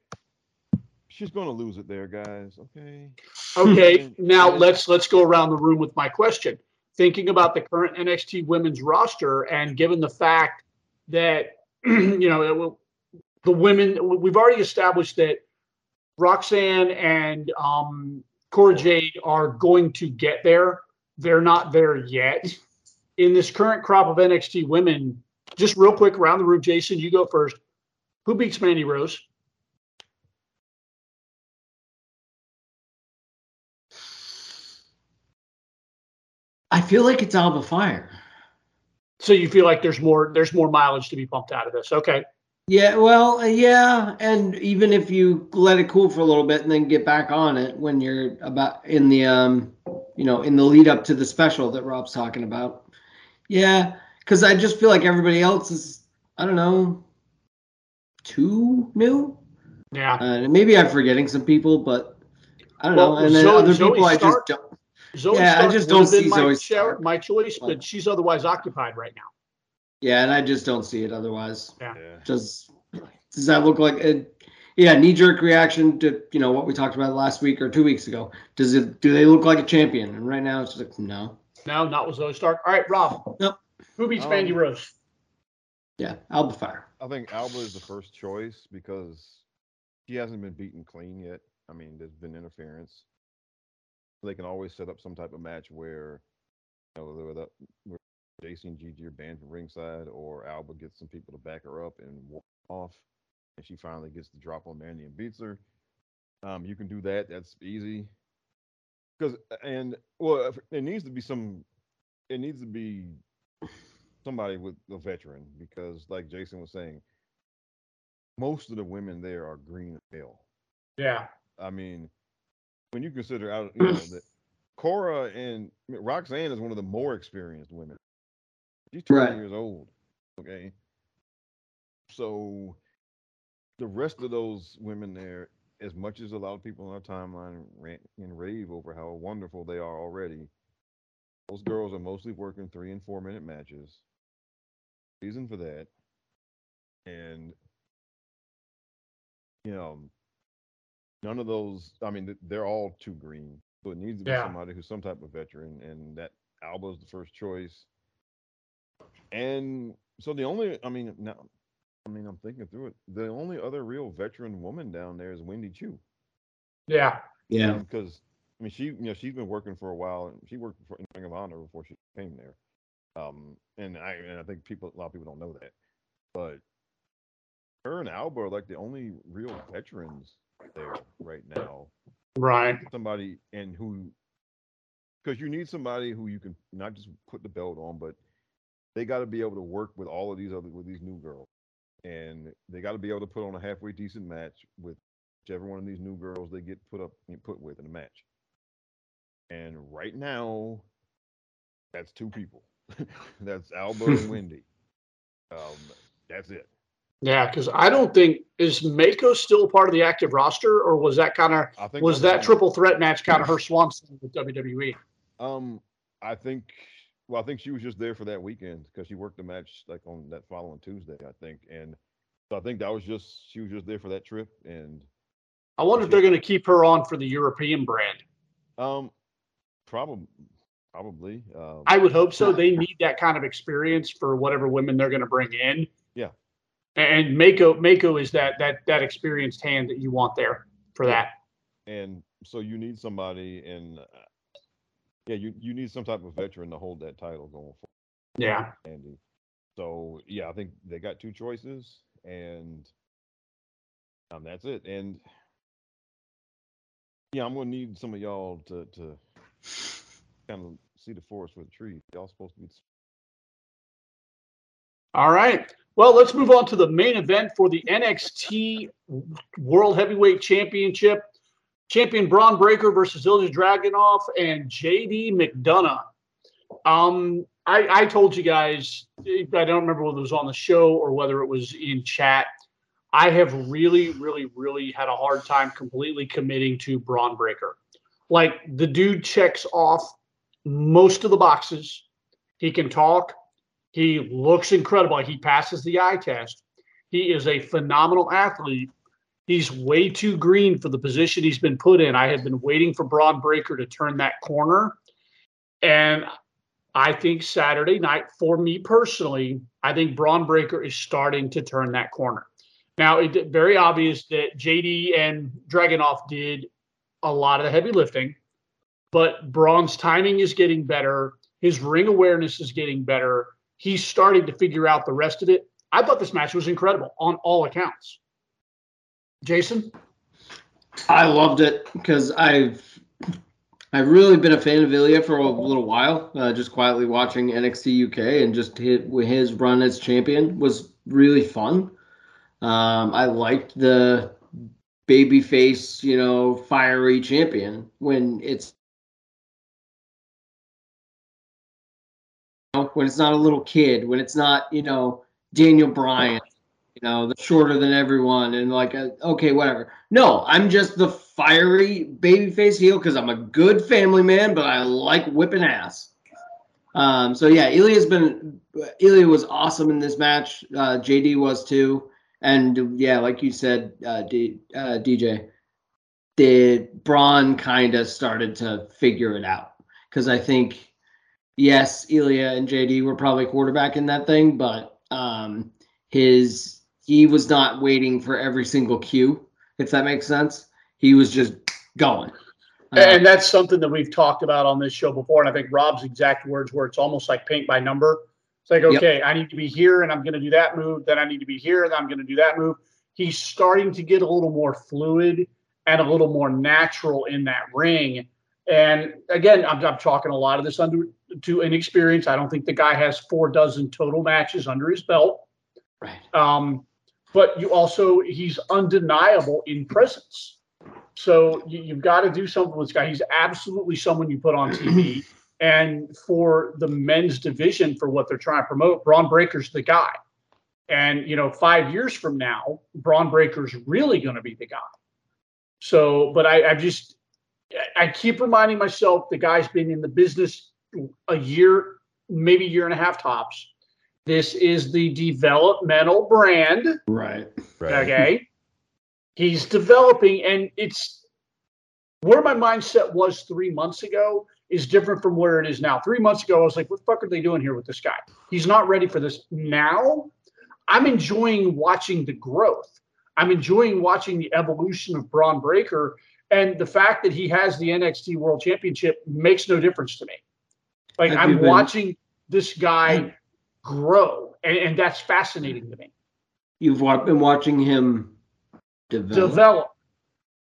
She's going to lose it there, guys. Okay. Okay, now let's let's go around the room with my question. Thinking about the current NXT women's roster, and given the fact that *clears throat* you know it will- the women, we've already established that Roxanne and um, Cora Jade are going to get there. They're not there yet. In this current crop of NXT women, just real quick around the room, Jason, you go first. Who beats Mandy Rose? I feel like it's Alba Fyre. So you feel like there's more there's more mileage to be pumped out of this. Okay. Yeah, well, uh, yeah, and even if you let it cool for a little bit and then get back on it when you're about in the um, you know, in the lead up to the special that Rob's talking about. Yeah, because I just feel like everybody else is, I don't know, too new. Yeah. Uh, maybe I'm forgetting some people, but I don't Well, know. And then Zoey- other Zoey people, I Stark- just don't. Zoey Yeah, I just don't see my, Zoey cho- Stark. my choice, Like- but she's otherwise occupied right now. Yeah, and I just don't see it otherwise. Yeah. Does does that look like a yeah knee jerk reaction to you know what we talked about last week or two weeks ago? Does it do they look like a champion? And right now it's just like no. No, not with Zoey Stark. All right, Rob. Nope. Who beats Um, Mandy Rose? Yeah, Alba Fyre. I think Alba is the first choice because she hasn't been beaten clean yet. I mean, there's been interference. They can always set up some type of match where, you know, whether that where Jacy and Gigi are banned from ringside, or Alba gets some people to back her up and walk off, and she finally gets the drop on Mandy and beats her. Um, you can do that. That's easy. Because and well, it needs to be some. It needs to be somebody with a veteran because, like Jason was saying, most of the women there are green as hell. Yeah. I mean, when you consider out, you know, that *clears throat* Cora and I mean, Roxanne is one of the more experienced women. She's 20 Right. years old. Okay. So the rest of those women there, as much as a lot of people on our timeline rant and rave over how wonderful they are already, those girls are mostly working three and four minute matches. Reason for that. And you know, none of those. I mean, they're all too green. So it needs to be Yeah. somebody who's some type of veteran, and that Alba's the first choice. And so the only, I mean, now, I mean, I'm thinking through it. The only other real veteran woman down there is Wendy Choo. Yeah. Yeah. Because I mean, she, you know, she's been working for a while, and she worked for in Ring of Honor before she came there. Um, and I, and I think people, a lot of people don't know that, but her her and Alba are like the only real veterans there right now. Right. Somebody and who, because you need somebody who you can not just put the belt on, but they got to be able to work with all of these other with these new girls, and they got to be able to put on a halfway decent match with whichever one of these new girls they get put up put with in a match. And right now, that's two people. *laughs* that's Alba and *laughs* Wendy. Um, that's it. Yeah, because I don't think is Meiko still part of the active roster, or was that kind of was that triple threat match kind of her *laughs* swan song with WWE? Um, I think. Well, I think she was just there for that weekend because she worked the match like on that following Tuesday, I think, and so I think that was just she was just there for that trip. And I wonder if they're going to keep her on for the European brand. Um, probably, probably. Um, I would hope so. They need that kind of experience for whatever women they're going to bring in. Yeah, and Meiko Meiko is that that that experienced hand that you want there for that. And so you need somebody, and uh, yeah, you you need some type of veteran to hold that title going forward. Yeah, Andy. So yeah, I think they got two choices, and um, that's it. And yeah, I'm gonna need some of y'all to to kind of see the forest for the trees. Y'all supposed to be. All right. Well, let's move on to the main event for the NXT World Heavyweight Championship. Champion Bron Breakker versus Ilja Dragunov and JD McDonagh. Um, I, I told you guys, I don't remember whether it was on the show or whether it was in chat. I have really, really, really had a hard time completely committing to Bron Breakker. Like the dude checks off most of the boxes. He can talk. He looks incredible. He passes the eye test. He is a phenomenal athlete. He's way too green for the position he's been put in. I have been waiting for Bron Breakker to turn that corner. And I think Saturday night, for me personally, I think Bron Breakker is starting to turn that corner. Now, it's very obvious that JD and Dragunov did a lot of the heavy lifting, but Bron's timing is getting better. His ring awareness is getting better he's starting to figure out the rest of it. I thought this match was incredible on all accounts. Jason? I loved it because I've I've really been a fan of Ilja for a little while. Uh, just quietly watching NXT UK and just his, his run as champion was really fun. Um, I liked the babyface, you know, fiery champion when it's when it's not a little kid, when it's not, you know, Daniel Bryan, you know, the shorter than everyone, and like, uh, okay, whatever. No, I'm just the fiery babyface heel because I'm a good family man, but I like whipping ass. Um, so yeah, Ilja's been Ilja was awesome in this match. Uh, JD was too, and yeah, like you said, uh, D, uh, DJ, did Bron kind of started to figure it out because I think yes, Ilja and JD were probably quarterback in that thing, but um, his he was not waiting for every single cue, if that makes sense. He was just going. Uh, and that's something that we've talked about on this show before. And I think Rob's exact words were it's almost like paint by number. It's like, okay, yep. I need to be here and I'm going to do that move. Then I need to be here and I'm going to do that move. He's starting to get a little more fluid and a little more natural in that ring. And again, I'm, I'm talking a lot of this under to inexperience. I don't think the guy has four dozen total matches under his belt. Right. Um, but you also he's undeniable in presence. So you, have got to do something with this guy. He's absolutely someone you put on TV. *clears throat* and for the men's division, for what they're trying to promote, Bron Breakker's the guy. And you know, five years from now, Bron Breakker's really going to be the guy. So, but I, I just I keep reminding myself the guy's been in the business a year, maybe year and a half tops. This is the developmental brand. Right. right. Okay. He's developing, and it's where my mindset was three months ago is different from where it is now. Three months ago, I was like, what the fuck are they doing here with this guy? He's not ready for this. Now, I'm enjoying watching the growth. I'm enjoying watching the evolution of Bron Breakker. And the fact that he has the NXT World Championship makes no difference to me. Like I'm been, watching this guy grow, and, and that's fascinating to me. You've been watching him develop. Develop.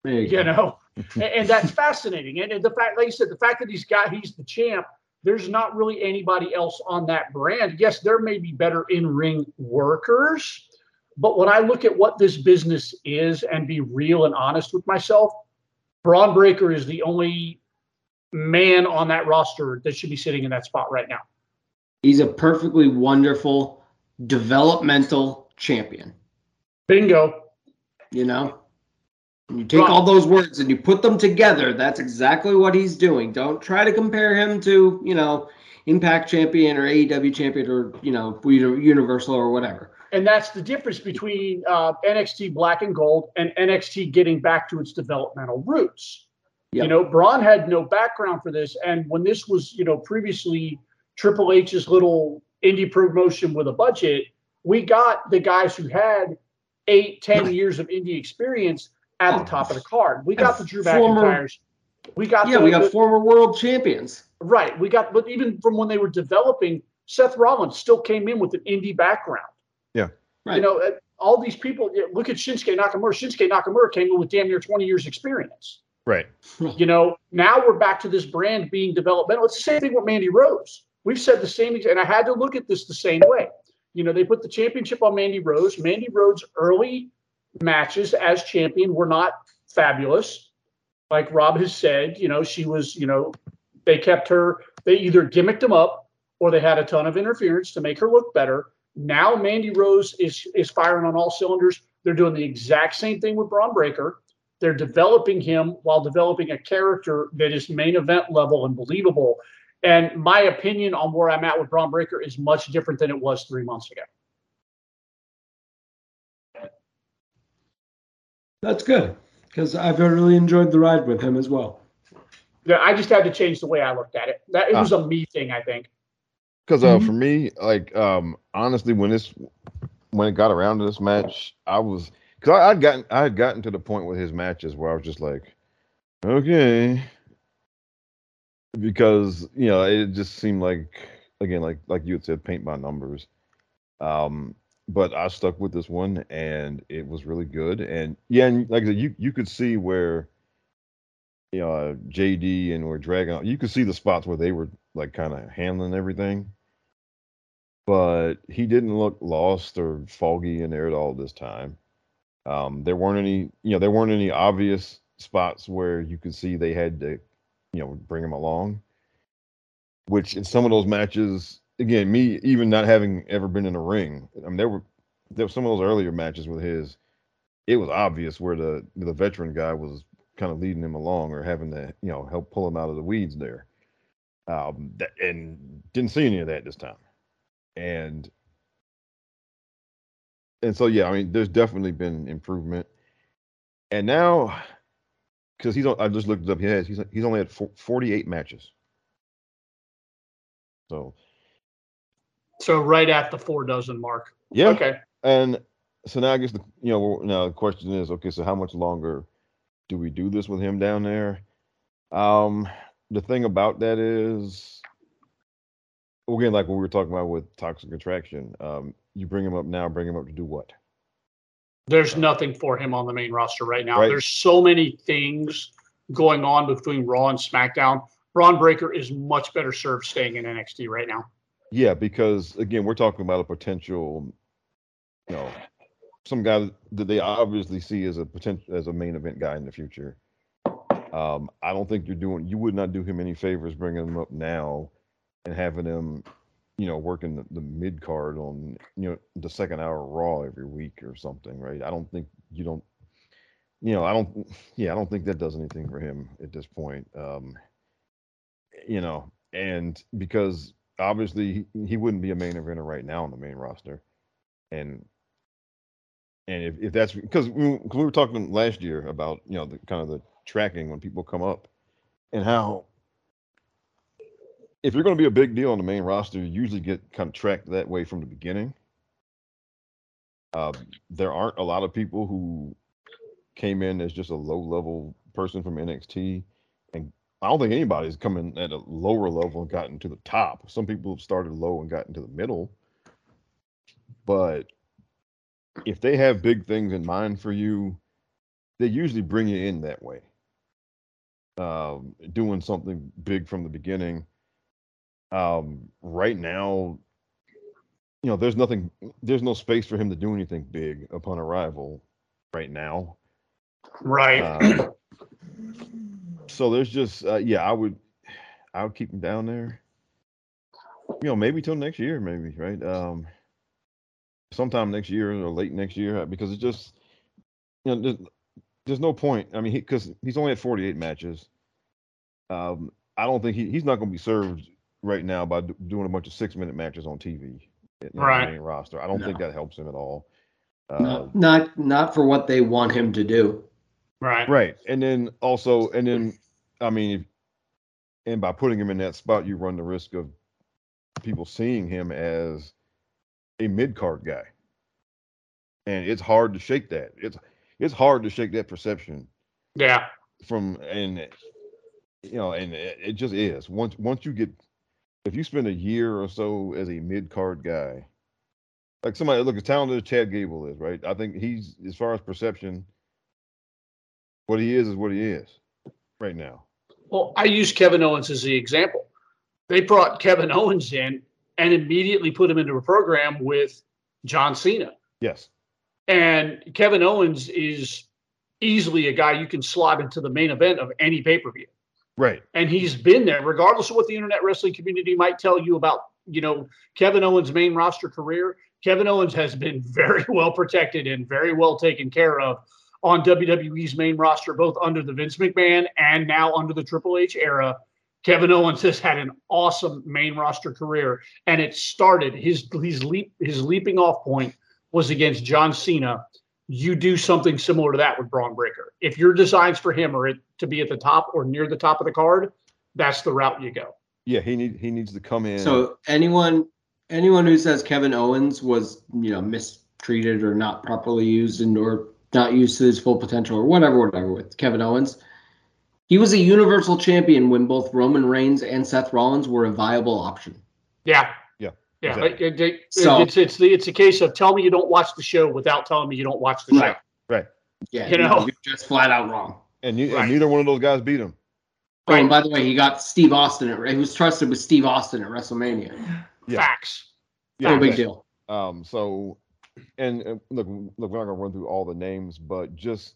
You, you know *laughs* and, and that's fascinating and, and the fact like you said the fact that he's got he's the champ there's not really anybody else on that brand yes there may be better in-ring workers but when i look at what this business is and be real and honest with myself bron breakker is the only man on that roster that should be sitting in that spot right now He's a perfectly wonderful developmental champion. bingo You know, And you take all those words and you put them together. That's exactly what he's doing. Don't try to compare him to you know Impact champion or AEW champion or you know Uni- Universal or whatever. and that's the difference between uh, NXT Black and Gold and NXT getting back to its developmental roots. Yep. You know, Bron had no background for this, and when this was, you know, previously Triple H's little indie promotion with a budget, we got the guys who had eight, ten years of indie experience at the top of the card. We got the Drew Former- McIntyres. We got Yeah, the, we got the- former world champions. right. We got, but even from when they were developing, Seth Rollins still came in with an indie background. Yeah. Right. You know, uh, all these people. Look at Shinsuke Nakamura. Shinsuke Nakamura came in with damn near 20 years experience. Right. You know, now we're back to this brand being developmental. It's the same thing with Mandy Rose. We've said the same, and I had to look at this the same way. You know, they put the championship on Mandy Rose. Mandy Rose's early matches as champion were not fabulous. Like Rob has said, you know, she was, you know, they kept her, they either gimmicked them up or they had a ton of interference to make her look better. Now Mandy Rose is is firing on all cylinders. They're doing the exact same thing with Bron Breakker. They're developing him while developing a character that is main event level and believable. And my opinion on where I'm at with Bron Breakker is much different than it was three months ago. That's good because I've really enjoyed the ride with him as well. Yeah, I just had to change the way I looked at it. That it was a me thing, I think. Because uh, Mhm. for me, like um, honestly, when this when it got around to this match, I was because I had gotten I had gotten to the point with his matches where I was just like, okay, because you know it just seemed like again like like you had said, paint by numbers. Um, but I stuck with this one, and it was really good. And yeah, and like I said, you you could see where you know uh, JD and were dragon You could see the spots where they were like kind of handling everything but he didn't look lost or foggy in there at all this time. Um, there weren't any, you know, there weren't any obvious spots where you could see they had to, you know, bring him along. Which in some of those matches, again, me even not having ever been in a ring, I mean, there were there were some of those earlier matches with his. It was obvious where the the veteran guy was kind of leading him along or having to, you know, help pull him out of the weeds there. Um, that, and didn't see any of that this time and and so yeah, I mean, there's definitely been improvement, and now because he's I just looked it up. He has he's he's only had 48 matches, so So right at the four dozen mark. yeah. Okay. And so now I guess the you know now the question is okay, so how much longer do we do this with him down there? Um, the thing about that is, again, like what we were talking about with toxic attraction, um, you bring him up now, bring him up to do what? There's nothing for him on the main roster right now. Right. There's so many things going on between Raw and SmackDown. Bron Breakker is much better served staying in NXT right now. Yeah, because again, we're talking about a potential, you know, some guy that they obviously see as a potential as a main event guy in the future. Um, I don't think you're doing. You would not do him any favors bringing him up now and having him, you know, working the, the mid card on you know the second hour Raw every week or something, right? I don't think you don't. You know, I don't. *laughs* Yeah, I don't think that does anything for him at this point. Um, you know, and because obviously he, he wouldn't be a main eventer right now on the main roster, and and if, if that's because we, we were talking last year about you know the kind of the tracking when people come up and how if you're going to be a big deal on the main roster, you usually get kind of tracked that way from the beginning. Uh, there aren't a lot of people who came in as just a low level person from NXT and I don't think anybody's coming at a lower level and gotten to the top. Some people have started low and gotten to the middle, but if they have big things in mind for you, they usually bring you in that way. Um, doing something big from the beginning. Um, right now, you know, there's nothing, there's no space for him to do anything big upon arrival right now. Right. Uh, *clears throat* so there's just, uh, yeah, I would, I would keep him down there. You know, maybe till next year, maybe right. Um, sometime next year or late next year, because it's just, you know, there's, there's no point. I mean, because he, he's only had 48 matches. Um, I don't think he, he's not going to be served right now by do, doing a bunch of six minute matches on TV. you know, Right. the main roster. I don't think that helps him at all. Uh, Not, not not for what they want him to do. right. Right. And then also, and then, I mean, and by putting him in that spot, you run the risk of people seeing him as a mid card guy. And it's hard to shake that. It's it's hard to shake that perception Yeah. from and you know, and it, it just is. Once once you get if you spend a year or so as a mid card guy, like somebody look as talented as Chad Gable is, right? I think he's as far as perception, what he is is what he is right now. Well, I use Kevin Owens as the example. They brought Kevin *laughs* Owens in and immediately put him into a program with John Cena. Yes. And Kevin Owens is easily a guy you can slot into the main event of any pay per view. Right. And he's been there, regardless of what the internet wrestling community might tell you about, you know, Kevin Owens' main roster career. Kevin Owens has been *laughs* very well protected and very well taken care of on WWE's main roster, both under the Vince McMahon and now under the Triple H era. Kevin Owens has had an awesome main roster career, and it started his his leap his leaping off point was against John Cena. You do something similar to that with Bron Breakker. If your designs for him are to be at the top or near the top of the card, that's the route you go. Yeah, he need he needs to come in. So anyone anyone who says Kevin Owens was you know mistreated or not properly used and or not used to his full potential or whatever whatever with Kevin Owens, he was a Universal Champion when both Roman Reigns and Seth Rollins were a viable option. Yeah. Yeah, Yeah. exactly. It- it- it- So- it's it's the it's a case of tell me you don't watch the show without telling me you don't watch the Right. show. right. Yeah, You know? you're just flat out wrong. And, you, Right. and neither one of those guys beat him. Oh, and by the way, he got Steve Austin. At, he was trusted with Steve Austin at WrestleMania. Yeah. Facts. No big exactly. deal. Um, so, and, and look, look, we're not gonna run through all the names, but just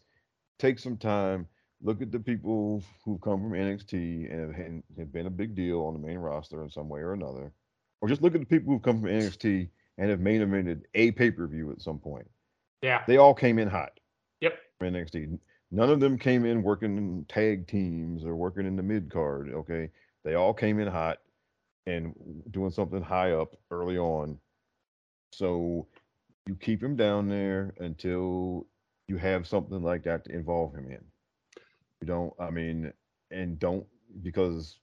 take some time, look at the people who've come from NXT and have, and have been a big deal on the main roster in some way or another, or just look at the people who've come from NXT and have main evented a pay per view at some point. Yeah. They all came in hot. Yep. from NXT. None of them came in working in tag teams or working in the mid card. Okay, they all came in hot and doing something high up early on. So you keep him down there until you have something like that to involve him in. You don't, I mean, and don't because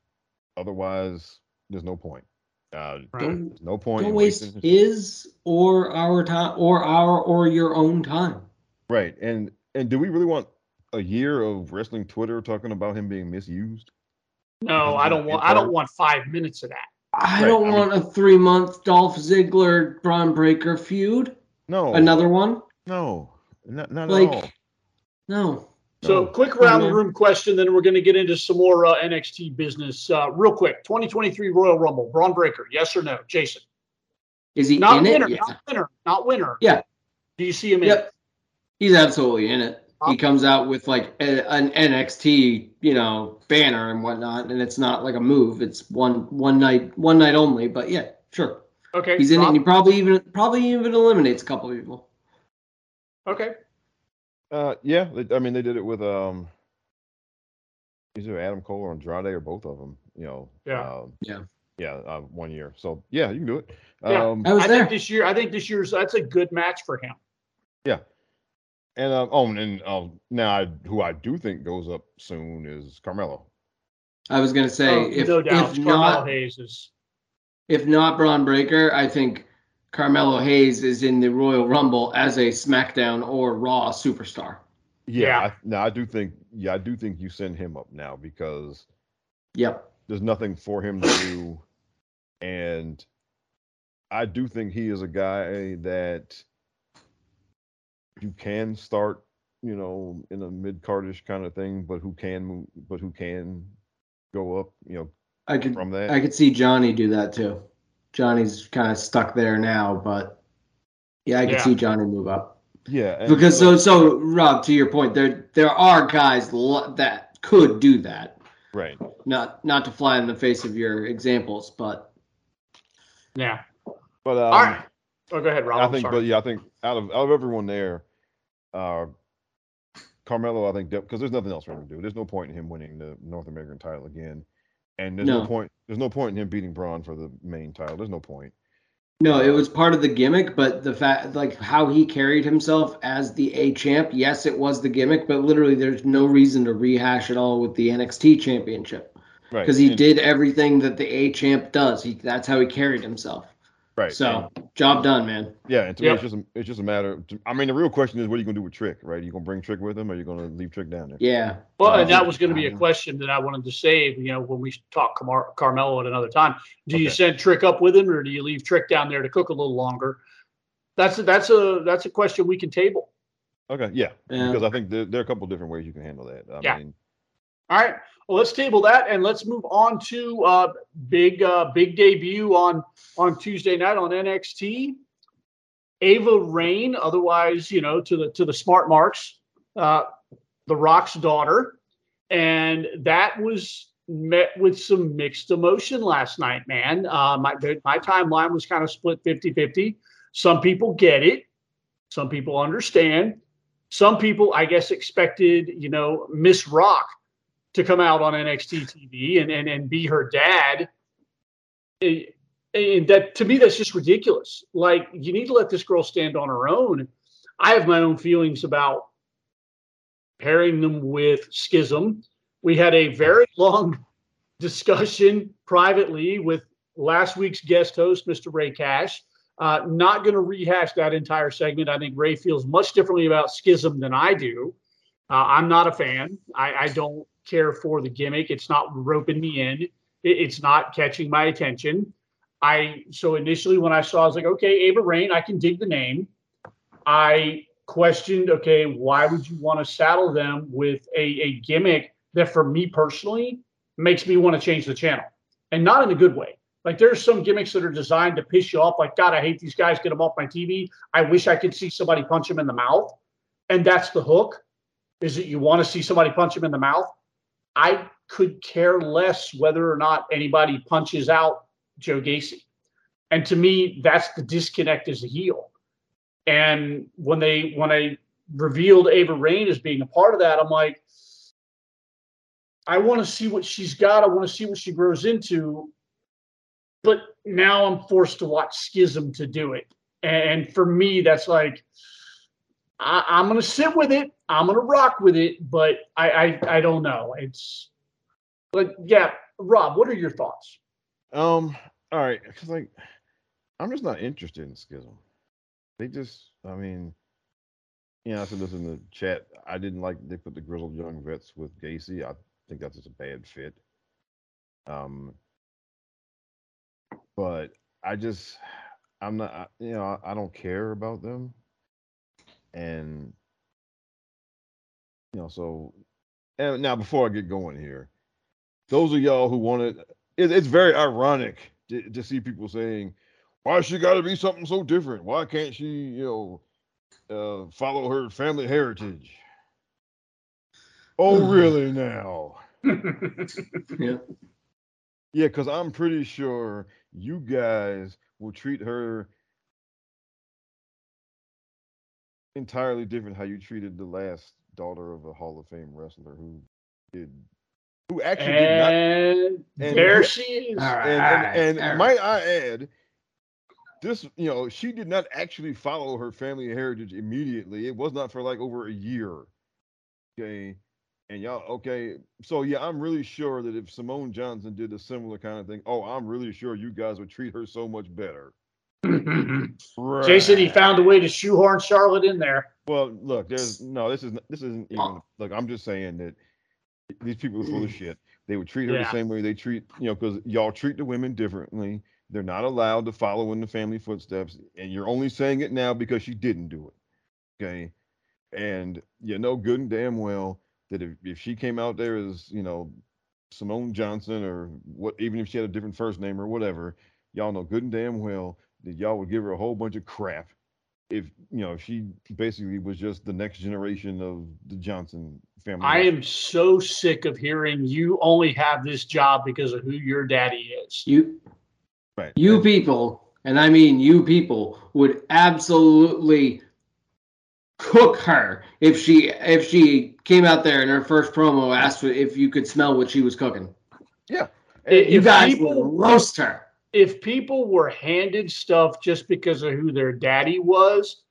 otherwise there's no point. Uh, Right. Don't no point. don't in waste wasting- his or our time or our or your own time. Right. And and do we really want a year of wrestling Twitter talking about him being misused? No, I don't want I don't want five minutes of that. I Right, don't I mean- want a three month Dolph Ziggler Bron Breakker feud. No. Another one? No. Not not Like- at all. No. So, quick round the room question, then we're going to get into some more uh, NXT business. Uh, real quick 2023 Royal Rumble, Bron Breakker, yes or no? Jason? Is he Not in winner, it? Yeah. not winner, not winner. Yeah. Do you see him in? Yep. He's absolutely in it. He comes out with like a, an NXT, you know, banner and whatnot, and it's not like a move. It's one one night, one night only. But yeah, sure, Okay. he's in it, and he probably even probably even eliminates a couple of people. Okay. Uh yeah, they, I mean they did it with um either Adam Cole or Andrade or both of them, you know. Yeah. Um, Yeah. Yeah, uh, one year. So yeah, you can do it. Yeah. Um I was I there. think this year, I think this year's that's a good match for him. Yeah, and um oh and um now I, who I do think goes up soon is Carmelo. I was gonna say Oh, if no doubt, if Carmelo not Hayes is. if not Bron Breakker, I think Carmelo Hayes is in the Royal Rumble as a SmackDown or Raw superstar. Yeah, Yeah. I, now I do think yeah, I do think you send him up now because Yep. there's nothing for him to do. And I do think he is a guy that you can start, you know, in a mid cardish kind of thing, but who can move, but who can go up, you know, I could from that. I could see Johnny do that too. Johnny's kind of stuck there now, but yeah, I could Yeah. see Johnny move up yeah, because so so Rob, to your point, there there are guys lo- that could do that. right. Not not to fly in the face of your examples, but Yeah. But um, All right. Oh, go ahead, Rob. I I'm think, sorry. but yeah, I think out of out of everyone there, uh, Carmelo, I think because there's nothing else for him to do. There's no point in him winning the North American title again, and there's no, No. point. There's no point in him beating Bron for the main title. There's no point. no, it was part of the gimmick. But the fact, like how he carried himself as the A champ, yes, it was the gimmick, but literally, there's no reason to rehash it all with the NXT championship Right. because he and- did everything that the A champ does. He that's how he carried himself. Right. So and- job done, man. yeah, and to me, it's just a, it's just a matter. Of, I mean, the real question is, what are you gonna do with Trick? Right? Are you gonna bring Trick with him, or are you gonna leave Trick down there? Yeah. Well, and that was going to be a question that I wanted to save. You know, when we talk Car- Carmelo at another time, do you send Trick up with him, or do you leave Trick down there to cook a little longer? That's a, that's a that's a question we can table. Okay. Yeah. Yeah. Because I think there, there are a couple different ways you can handle that. I Yeah. mean, All right. Well, let's table that and let's move on to uh, big uh, big debut on on Tuesday night on NXT. Ava Raine, otherwise you know to the to the smart marks, uh, the Rock's daughter, and that was met with some mixed emotion last night. Man, uh, my my timeline was kind of split 50-50. Some people get it, some people understand. Some people, I guess, expected you know Miss Rock to come out on NXT TV and and, and be her dad. And that to me, that's just ridiculous. Like you need to let this girl stand on her own. I have my own feelings about pairing them with Schism. We had a very long *laughs* discussion privately with last week's guest host, Mr. Ray Cash. Uh, not going to rehash that entire segment. I think Ray feels much differently about Schism than I do. Uh, I'm not a fan. I, I don't care for the gimmick. It's not roping me in. It's not catching my attention. I so initially when I saw, I was like, okay, Ava Raine, I can dig the name. I questioned, okay, why would you want to saddle them with a, a gimmick that, for me personally, makes me want to change the channel, and not in a good way. Like there's some gimmicks that are designed to piss you off. Like God, I hate these guys. Get them off my TV. I wish I could see somebody punch him in the mouth, and that's the hook. Is that you want to see somebody punch him in the mouth? I could care less whether or not anybody punches out Joe Gacy. And to me, that's the disconnect as a heel. And when they when I revealed Ava Raine as being a part of that, I'm like, I want to see what she's got. I want to see what she grows into. But now I'm forced to watch Schism to do it. And for me, that's like, I, I'm gonna sit with it. I'm gonna rock with it, but I I, I don't know. It's but yeah, Rob, what are your thoughts? Um. All right. Because like, I'm just not interested in Schism. They just. I mean. you know, I said this in the chat. I didn't like they put the grizzled young vets with Gacy. I think that's just a bad fit. Um. But I just, I'm not. You know, I, I don't care about them. And. You know, so. And now, before I get going here, those of y'all who wanted it, it's very ironic to, to see people saying, "Why she got to be something so different? Why can't she, you know, uh, follow her family heritage?" Oh, really? Now, *laughs* Yeah. yeah, because I'm pretty sure you guys will treat her entirely different how you treated the last daughter of a Hall of Fame wrestler who did, who actually did not and and there who- she is. All right. and and, and all right. might I add, this you know she did not actually follow her family heritage immediately. It was not for like over a year. Okay, and y'all okay. So yeah, I'm really sure that if Simone Johnson did a similar kind of thing, oh, I'm really sure you guys would treat her so much better. *laughs* Jason, he found a way to shoehorn Charlotte in there. Well, look, there's no. This is this isn't even. Well- Look, I'm just saying that these people are full of shit. They would treat her Yeah. the same way they treat, you know, because y'all treat the women differently. They're not allowed to follow in the family footsteps, and you're only saying it now because she didn't do it. Okay, And you know good and damn well that if, if she came out there as, you know, Simone Johnson or what even if she had a different first name or whatever, y'all know good and damn well that y'all would give her a whole bunch of crap if you know she basically was just the next generation of the Johnson family. I am so sick of hearing you only have this job because of who your daddy is. You, right. you And- people, and I mean you people, would absolutely cook her if she if she came out there in her first promo asked if you could smell what she was cooking. and- You guys people- would roast her. If people were handed stuff just because of who their daddy was,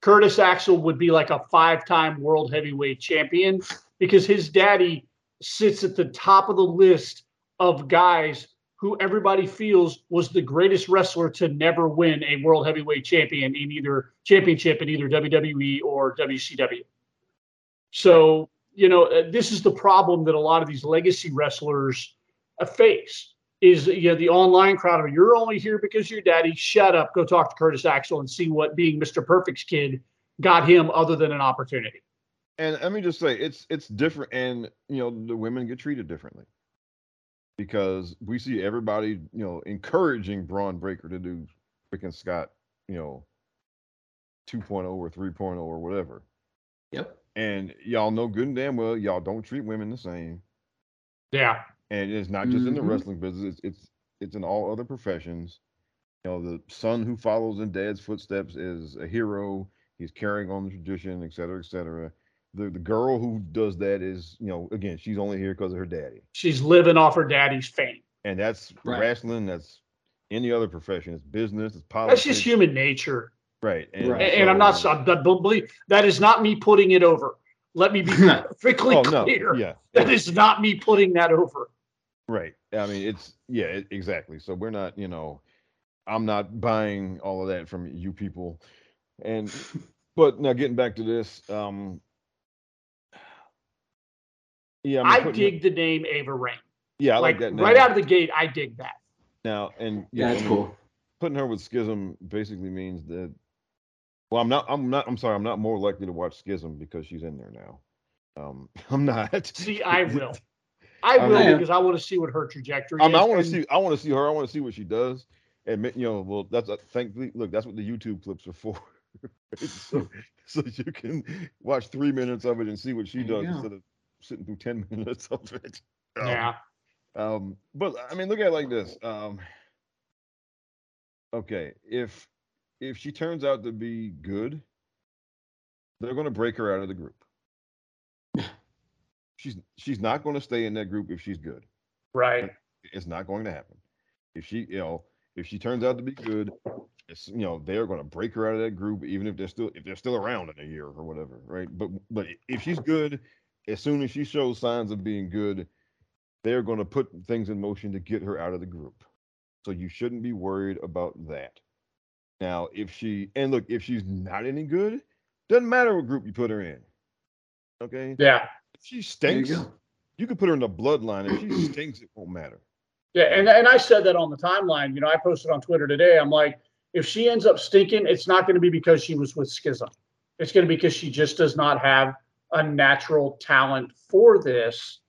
Curtis Axel would be like a five-time world heavyweight champion because his daddy sits at the top of the list of guys who everybody feels was the greatest wrestler to never win a world heavyweight champion in either championship in either WWE or WCW. So, you know, uh, this is the problem that a lot of these legacy wrestlers face is you know the online crowd of you're only here because your daddy. Shut up. Go talk to curtis axel and see what being mr perfect's kid got him other than an opportunity. And let me just say, it's it's different, and you know the women get treated differently. Because we see everybody, you know, encouraging Bron Breakker to do freaking Scott, you know, 2.0 or 3.0 or whatever. Yep. And y'all know good and damn well y'all don't treat women the same, yeah and it's not just in the Mhm. wrestling business; it's it's it's in all other professions. You know, the son who follows in dad's footsteps is a hero. He's carrying on the tradition, et cetera, et cetera. The the girl who does that is, you know, again, she's only here because of her daddy, she's living off her daddy's fame and that's Right. wrestling. That's any other profession. It's business. It's politics. that's just human nature right? And, Right. and, and i'm not so- so- but believe that is not me putting it over let me be *laughs* perfectly Oh no, clear yeah, that is not me putting that over Right. I mean, it's yeah, it, exactly. So we're not, you know, I'm not buying all of that from you people. And *laughs* but now getting back to this, um yeah, i I'm putting her- dig the name ava raine yeah, I like, like that name. right out of the gate i dig that now and Yeah, yeah, that's I mean, cool. putting her with Schism basically means that well, I'm not I'm not I'm sorry, I'm not more likely to watch Schism because she's in there now. Um *laughs* I'm not. see i *laughs* will i I will mean- because i want to see what her trajectory I mean, is I want to see. I want to see her. I want to see what she does. And you know, well, that's uh, thankfully. Look, that's what the YouTube clips are *laughs* for. right? so, *laughs* so you can watch three minutes of it and see what she There does go. instead of sitting through ten *laughs* minutes of it. Um, yeah Um, but I mean, look at it like this. Um, okay, if if she turns out to be good, they're going to break her out of the group. She's she's not going to stay in that group if she's good. right It's not going to happen. If she, you know, if she turns out to be good, it's you know they're going to break her out of that group, even if they're still if they're still around in a year or whatever, right? But but if she's good, as soon as she shows signs of being good, they're going to put things in motion to get her out of the group. So you shouldn't be worried about that. Now, if she and look, if she's not any good, doesn't matter what group you put her in. Okay, yeah she stinks, you you, go. could put her in the bloodline. If she *clears throat* stinks, it won't matter. Yeah, and, and I said that on the timeline. You know, I posted on Twitter today. I'm like, if she ends up stinking, it's not going to be because she was with Schism. It's going to be because she just does not have a natural talent for this.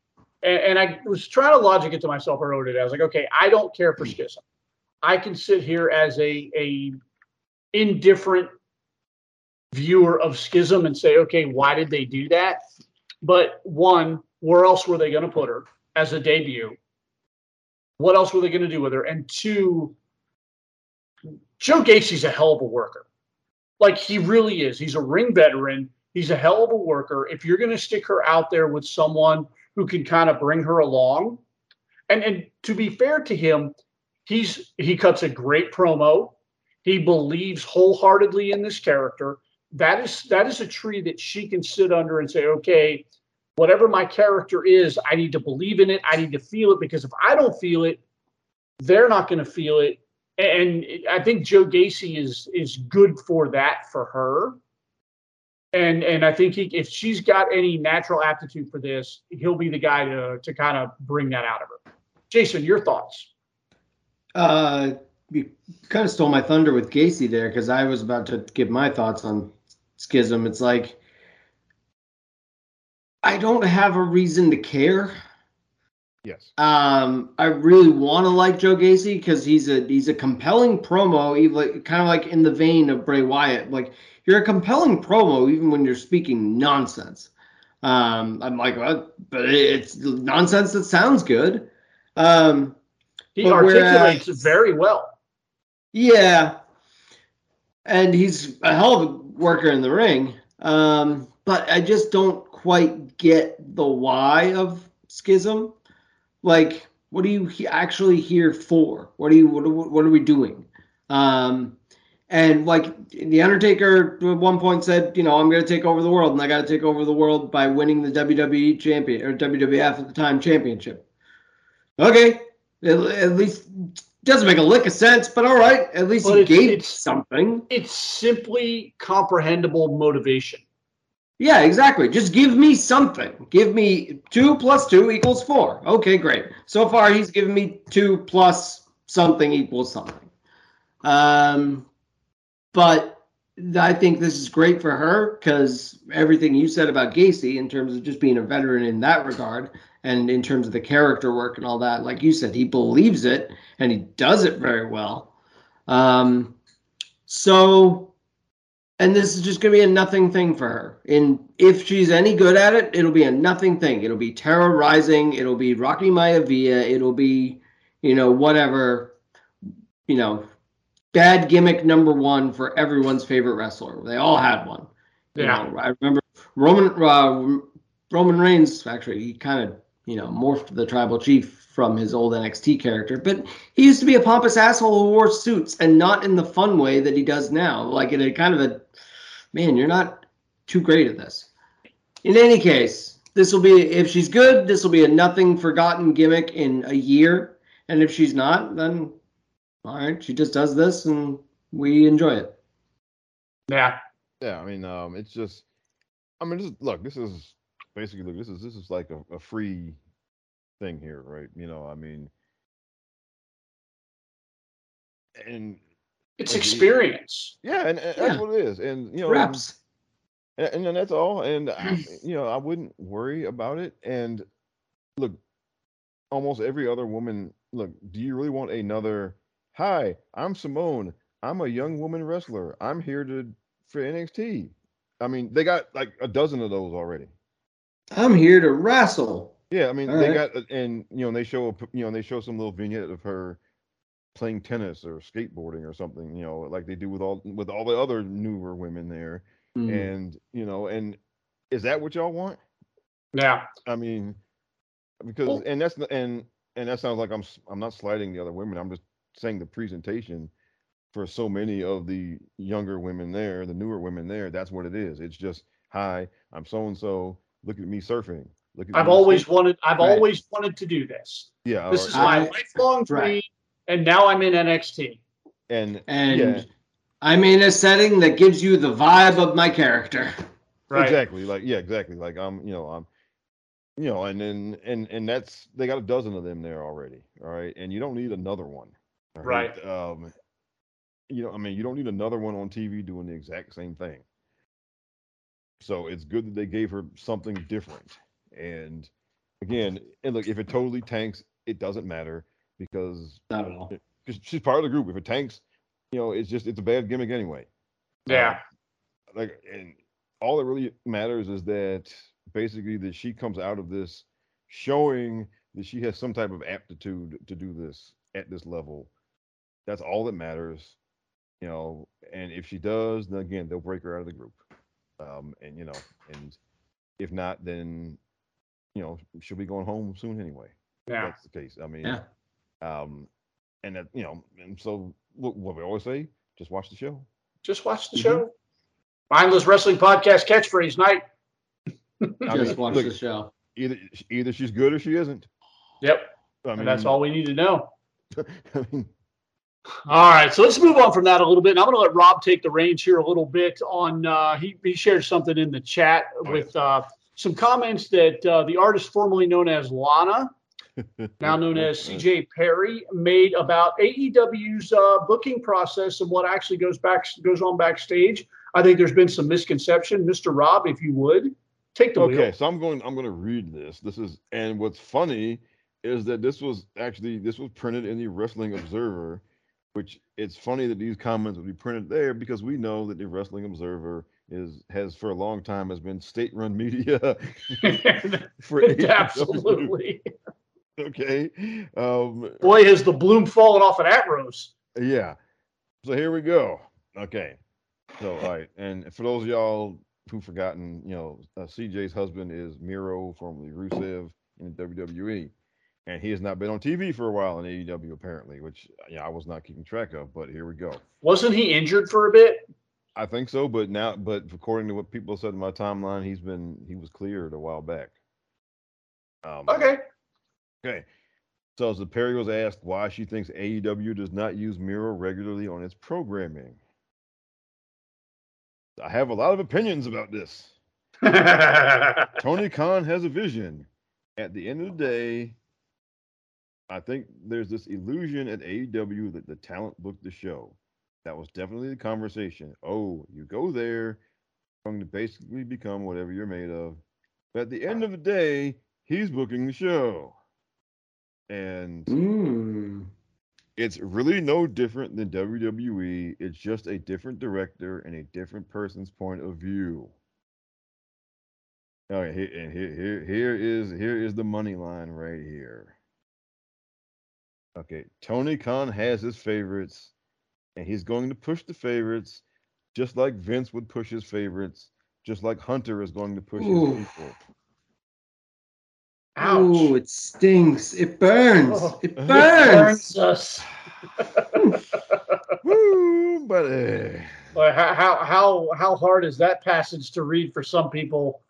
And, and I was trying to logic it to myself earlier today. I was like, okay, I don't care for Schism. I can sit here as a a indifferent viewer of Schism and say, okay, why did they do that? But one, where else were they going to put her as a debut? What else were they going to do with her? And two, Joe Gacy's a hell of a worker. Like he really is. He's a ring veteran. He's a hell of a worker. If you're going to stick her out there with someone who can kind of bring her along, and and to be fair to him, he's he cuts a great promo. He believes wholeheartedly in this character. That is that is a tree that she can sit under and say, okay, whatever my character is, I need to believe in it. I need to feel it because if I don't feel it, they're not going to feel it. And I think Joe Gacy is is good for that for her. And and I think he, if she's got any natural aptitude for this, he'll be the guy to to kind of bring that out of her. Jason, your thoughts? Uh, you kind of stole my thunder with Gacy there because I was about to give my thoughts on Schism. It's like I don't have a reason to care. Yes. Um, I really want to like Joe Gacy because he's a he's a compelling promo, even kind of like in the vein of Bray Wyatt. Like you're a compelling promo even when you're speaking nonsense. Um, I'm like, well, but it's nonsense that sounds good. Um, he articulates whereas, very well. Yeah, and he's a hell of a worker in the ring. Um, but I just don't quite get the why of Schism. Like, what are you actually here for? What are you? What, what are we doing? Um, and like the Undertaker at one point said, you know, I'm going to take over the world, and I got to take over the world by winning the WWE champion or WWF at the time championship. Okay, at, at least doesn't make a lick of sense, but all right, at least but he gave it's, something. It's simply comprehensible motivation. Yeah, exactly. Just give me something. Give me two plus two equals four. Okay, great. So far, he's given me two plus something equals something. Um, but I think this is great for her because everything you said about Gacy in terms of just being a veteran in that regard and in terms of the character work and all that, like you said, he believes it and he does it very well. Um, so and this is just going to be a nothing thing for her. And if she's any good at it, it'll be a nothing thing. It'll be terrorizing. It'll be Rocky Maya Maivia. It'll be, you know, whatever, you know, bad gimmick number one for everyone's favorite wrestler. They all had one. Yeah. You know, I remember Roman uh, Roman Reigns. Actually, he kind of you know morphed the tribal chief from his old NXT character. But he used to be a pompous asshole who wore suits and not in the fun way that he does now. Like in a kind of a man, you're not too great at this. In any case, this will be if she's good, this will be a nothing forgotten gimmick in a year. And if she's not, then all right, she just does this and we enjoy it. Yeah. Yeah, I mean, um, it's just I mean, this, look, this is basically look, this is this is like a, a free thing here, right? You know, I mean, and it's like, experience. Yeah, and, and yeah. that's what it is, and you know, reps. And, and that's all. And *laughs* I, you know, I wouldn't worry about it. And look, almost every other woman. Look, do you really want another? Hi, I'm Simone. I'm a young woman wrestler. I'm here to for NXT. I mean, they got like a dozen of those already. I'm here to wrestle. Yeah, I mean, All they right. got and you know they show you know they show some little vignette of her playing tennis or skateboarding or something, you know, like they do with all with all the other newer women there. Mm. And you know, and is that what y'all want? Yeah. I mean, because well, and that's and and that sounds like I'm I'm not sliding the other women. I'm just saying the presentation for so many of the younger women there, the newer women there, that's what it is. It's just, hi, I'm so and so. Look at me surfing. Look at I've always wanted. I've right. always wanted to do this. Yeah, this or, is my lifelong dream, right. and now I'm in NXT. And and yeah. I'm in a setting that gives you the vibe of my character. *laughs* Right. Exactly. Like yeah, exactly. Like I'm, you know, I'm, you know, and then and and that's they got a dozen of them there already. All right, and you don't need another one. Right. right. Um, you know, I mean, you don't need another one on TV doing the exact same thing. So it's good that they gave her something different. And again, and look, if it totally tanks, it doesn't matter because not at all. Because she's part of the group. If it tanks, you know, it's just it's a bad gimmick anyway. Yeah. Um, like, and all that really matters is that basically that she comes out of this showing that she has some type of aptitude to do this at this level. That's all that matters, you know. And if she does, then again, they'll break her out of the group. Um, and you know, and if not, then you know, she'll be going home soon anyway. Yeah. That's the case. I mean, yeah. um, and that, you know, and so what, what we always say, just watch the show. Just watch the mm-hmm. show. Mindless Wrestling Podcast catchphrase night. *laughs* just watch look, the show. Either either she's good or she isn't. Yep. I mean, and that's all we need to know. *laughs* I mean, all right, so let's move on from that a little bit. And I'm going to let Rob take the reins here a little bit on. Uh, he he shared something in the chat with uh, some comments that uh, the artist formerly known as Lana, *laughs* now known as CJ Perry, made about AEW's uh, booking process and what actually goes back goes on backstage. I think there's been some misconception, Mr. Rob, if you would. Take the Okay, wheel. so I'm going. I'm going to read this. This is, and what's funny is that this was actually this was printed in the Wrestling Observer, which it's funny that these comments would be printed there because we know that the Wrestling Observer is has for a long time has been state-run *laughs* media *laughs* for Absolutely. *laughs* Okay. Um, Boy, has the bloom fallen off of that rose. Yeah. So here we go. Okay. So all right, and for those of y'all who've forgotten, you know, uh, CJ's husband is Miro, formerly Rusev in WWE, and he has not been on TV for a while in AEW apparently, which yeah, I was not keeping track of. But here we go. Wasn't he injured for a bit? I think so, but now, but according to what people said in my timeline, he's been he was cleared a while back. Um, Okay. Okay. So as the Perry was asked why she thinks AEW does not use Miro regularly on its programming. I have a lot of opinions about this. *laughs* Tony Khan has a vision. At the end of the day, I think there's this illusion at AEW that the talent booked the show. That was definitely the conversation. Oh, you go there, you're going to basically become whatever you're made of. But at the end of the day, he's booking the show. And Mm. it's really no different than WWE. It's just a different director and a different person's point of view. All right, and here, here, here is here is the money line right here. Okay, Tony Khan has his favorites, and he's going to push the favorites, just like Vince would push his favorites, just like Hunter is going to push Ooh. his people. Ouch. Ooh, it stings. It burns. Oh. It *laughs* It burns. Burns us. *laughs* Woo, buddy. But how, how how how hard is that passage to read for some people?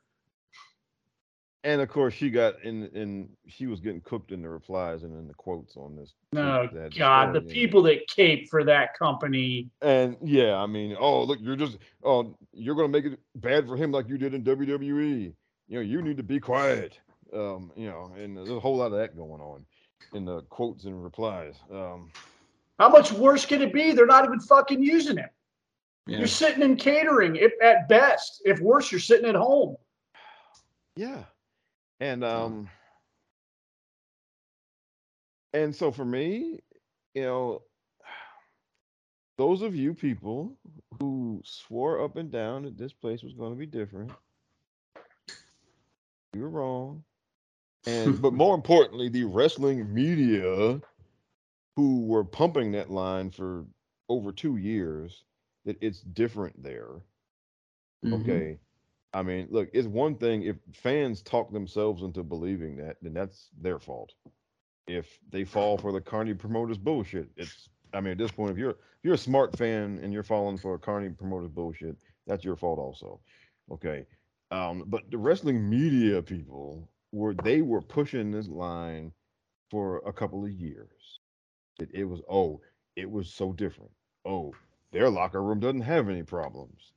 And of course, she got in, in she was getting cooked in the replies and in the quotes on this. No, that God, the story in it. people that cape for that company. And yeah, I mean, oh look, you're just oh you're gonna make it bad for him like you did in WWE. You know, you need to be quiet. Um, you know, and there's a whole lot of that going on in the quotes and replies. Um, How much worse can it be? They're not even fucking using it. Yeah. You're sitting in catering if, at best. If worse, you're sitting at home. yeah, and um, and so for me, you know, *sighs* those of you people who swore up and down that this place was going to be different, you were wrong. And but more *laughs* importantly, the wrestling media who were pumping that line for over two years that it's different there. Mhm. Okay. I mean, look, it's one thing if fans talk themselves into believing that, then that's their fault. If they fall for the Carney promoters bullshit, it's I mean, at this point, if you're if you're a smart fan and you're falling for Carney promoters bullshit, that's your fault also. Okay. Um, but the wrestling media people were they were pushing this line for a couple of years. It, it was oh, it was so different. Oh, their locker room doesn't have any problems.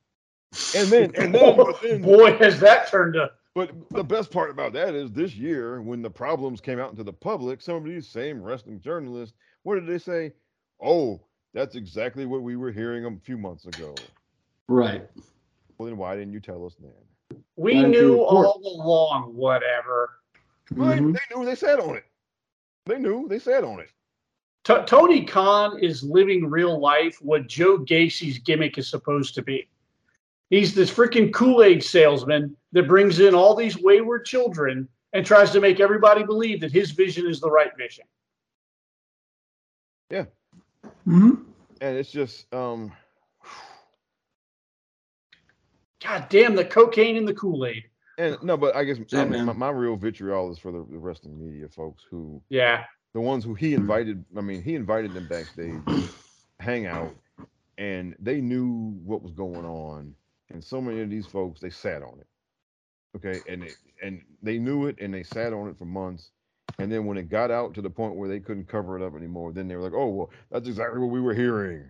And then and then, *laughs* but then Boy, has that turned up. but the best part about that is this year, when the problems came out into the public, some of these same wrestling journalists, what did they say? Oh, that's exactly what we were hearing a few months ago. Right. Well, then why didn't you tell us then? we Why don't knew all along. Whatever. Right? Mhm. They knew. They sat on it. They knew. They sat on it. T- Tony Khan is living real life what Joe Gacy's gimmick is supposed to be. He's this freaking Kool Aid salesman that brings in all these wayward children and tries to make everybody believe that his vision is the right vision. Yeah. Mhm. And it's just, um, God damn the cocaine and the Kool Aid. and no, but I guess I mean, my, my real vitriol is for the, the wrestling media folks who Yeah. the ones who he invited i mean he invited them backstage to hang out and they knew what was going on and so many of these folks they sat on it okay? And they, and they knew it and they sat on it for months. And then when it got out to the point where they couldn't cover it up anymore then they were like oh well that's exactly what we were hearing.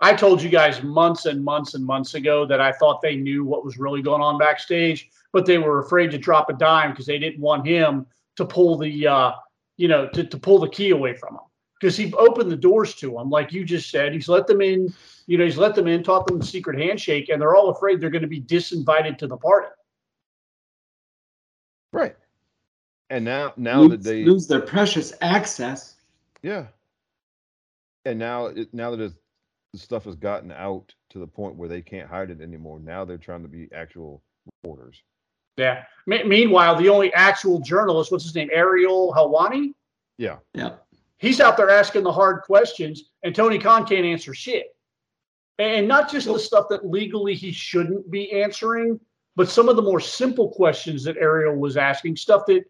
I told you guys months and months and months ago that I thought they knew what was really going on backstage, but they were afraid to drop a dime because they didn't want him to pull the, uh, you know, to, to pull the key away from them because he opened the doors to them, like you just said. He's let them in, you know, he's let them in, taught them the secret handshake, and they're all afraid they're going to be disinvited to the party. Right. And now, now lose, that they lose their precious access. Yeah. And now, now that the stuff has gotten out to the point where they can't hide it anymore, now they're trying to be actual reporters. Yeah. M- meanwhile, the only actual journalist, what's his name, Ariel Helwani? Yeah. Yeah he's out there asking the hard questions, and Tony Khan can't answer shit. And not just the stuff that legally he shouldn't be answering, but some of the more simple questions that Ariel was asking, stuff that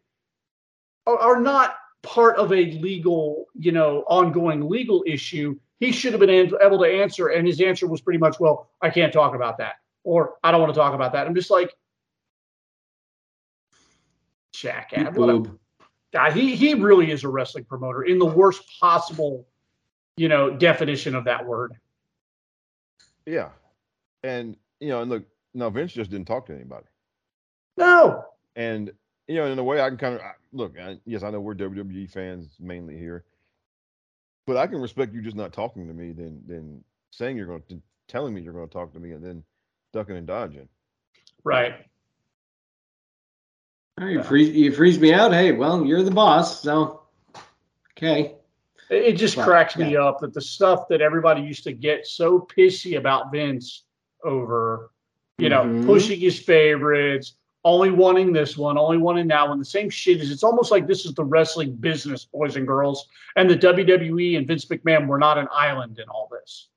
are, are not part of a legal, you know, ongoing legal issue. He should have been able to answer, and his answer was pretty much, "Well, I can't talk about that," or "I don't want to talk about that." I'm just like, jackass. What he he really is a wrestling promoter in the worst possible, you know, definition of that word. Yeah. And, you know, and look, now Vince just didn't talk to anybody. No, And, you know, in a way, I can kind of look, I, yes, I know we're WWE fans mainly here, but I can respect you just not talking to me than, than saying you're going to, telling me you're going to talk to me and then ducking and dodging. right? All right, you freeze, you freeze me out. Hey, well, you're the boss, so okay. It, it just Right, cracks me up that the stuff that everybody used to get so pissy about Vince over, you know, Mhm. pushing his favorites, only wanting this one, only wanting that one. The same shit is. It's almost like this is the wrestling business, boys and girls, and the WWE and Vince McMahon were not an island in all this.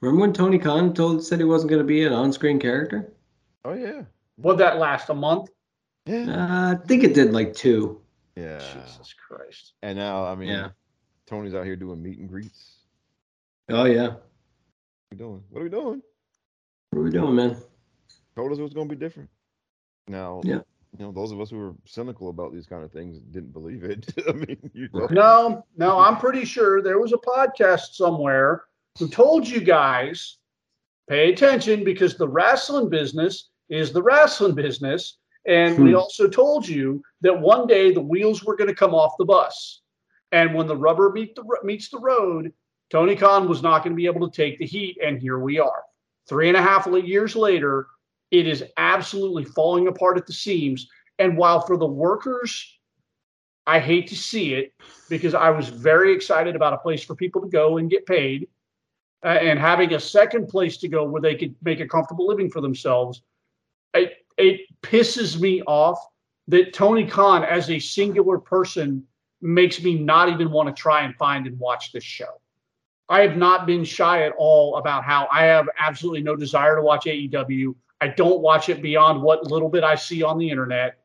Remember when Tony Khan told said he wasn't going to be an on-screen character? Oh, yeah. Would that last a month? Yeah. Uh, I think it did like two. Yeah. Jesus Christ. And now, I mean, Yeah. Tony's out here doing meet and greets. Oh yeah. What are we doing? What are we doing? What are we doing, man? Told us it was going to be different. Now, Yeah. you know, those of us who are cynical about these kind of things didn't believe it. *laughs* I mean, you know, No, no, I'm pretty sure there was a podcast somewhere who told you guys pay attention because the wrestling business is the wrestling business. And we Hmm. also told you that one day the wheels were going to come off the bus. And when the rubber meet the, meets the road, Tony Khan was not going to be able to take the heat. And here we are. Three and a half years later, it is absolutely falling apart at the seams. And while for the workers, I hate to see it because I was very excited about a place for people to go and get paid uh, and having a second place to go where they could make a comfortable living for themselves. It, it pisses me off that Tony Khan, as a singular person, makes me not even want to try and find and watch this show. I have not been shy at all about how I have absolutely no desire to watch AEW. I don't watch it beyond what little bit I see on the internet.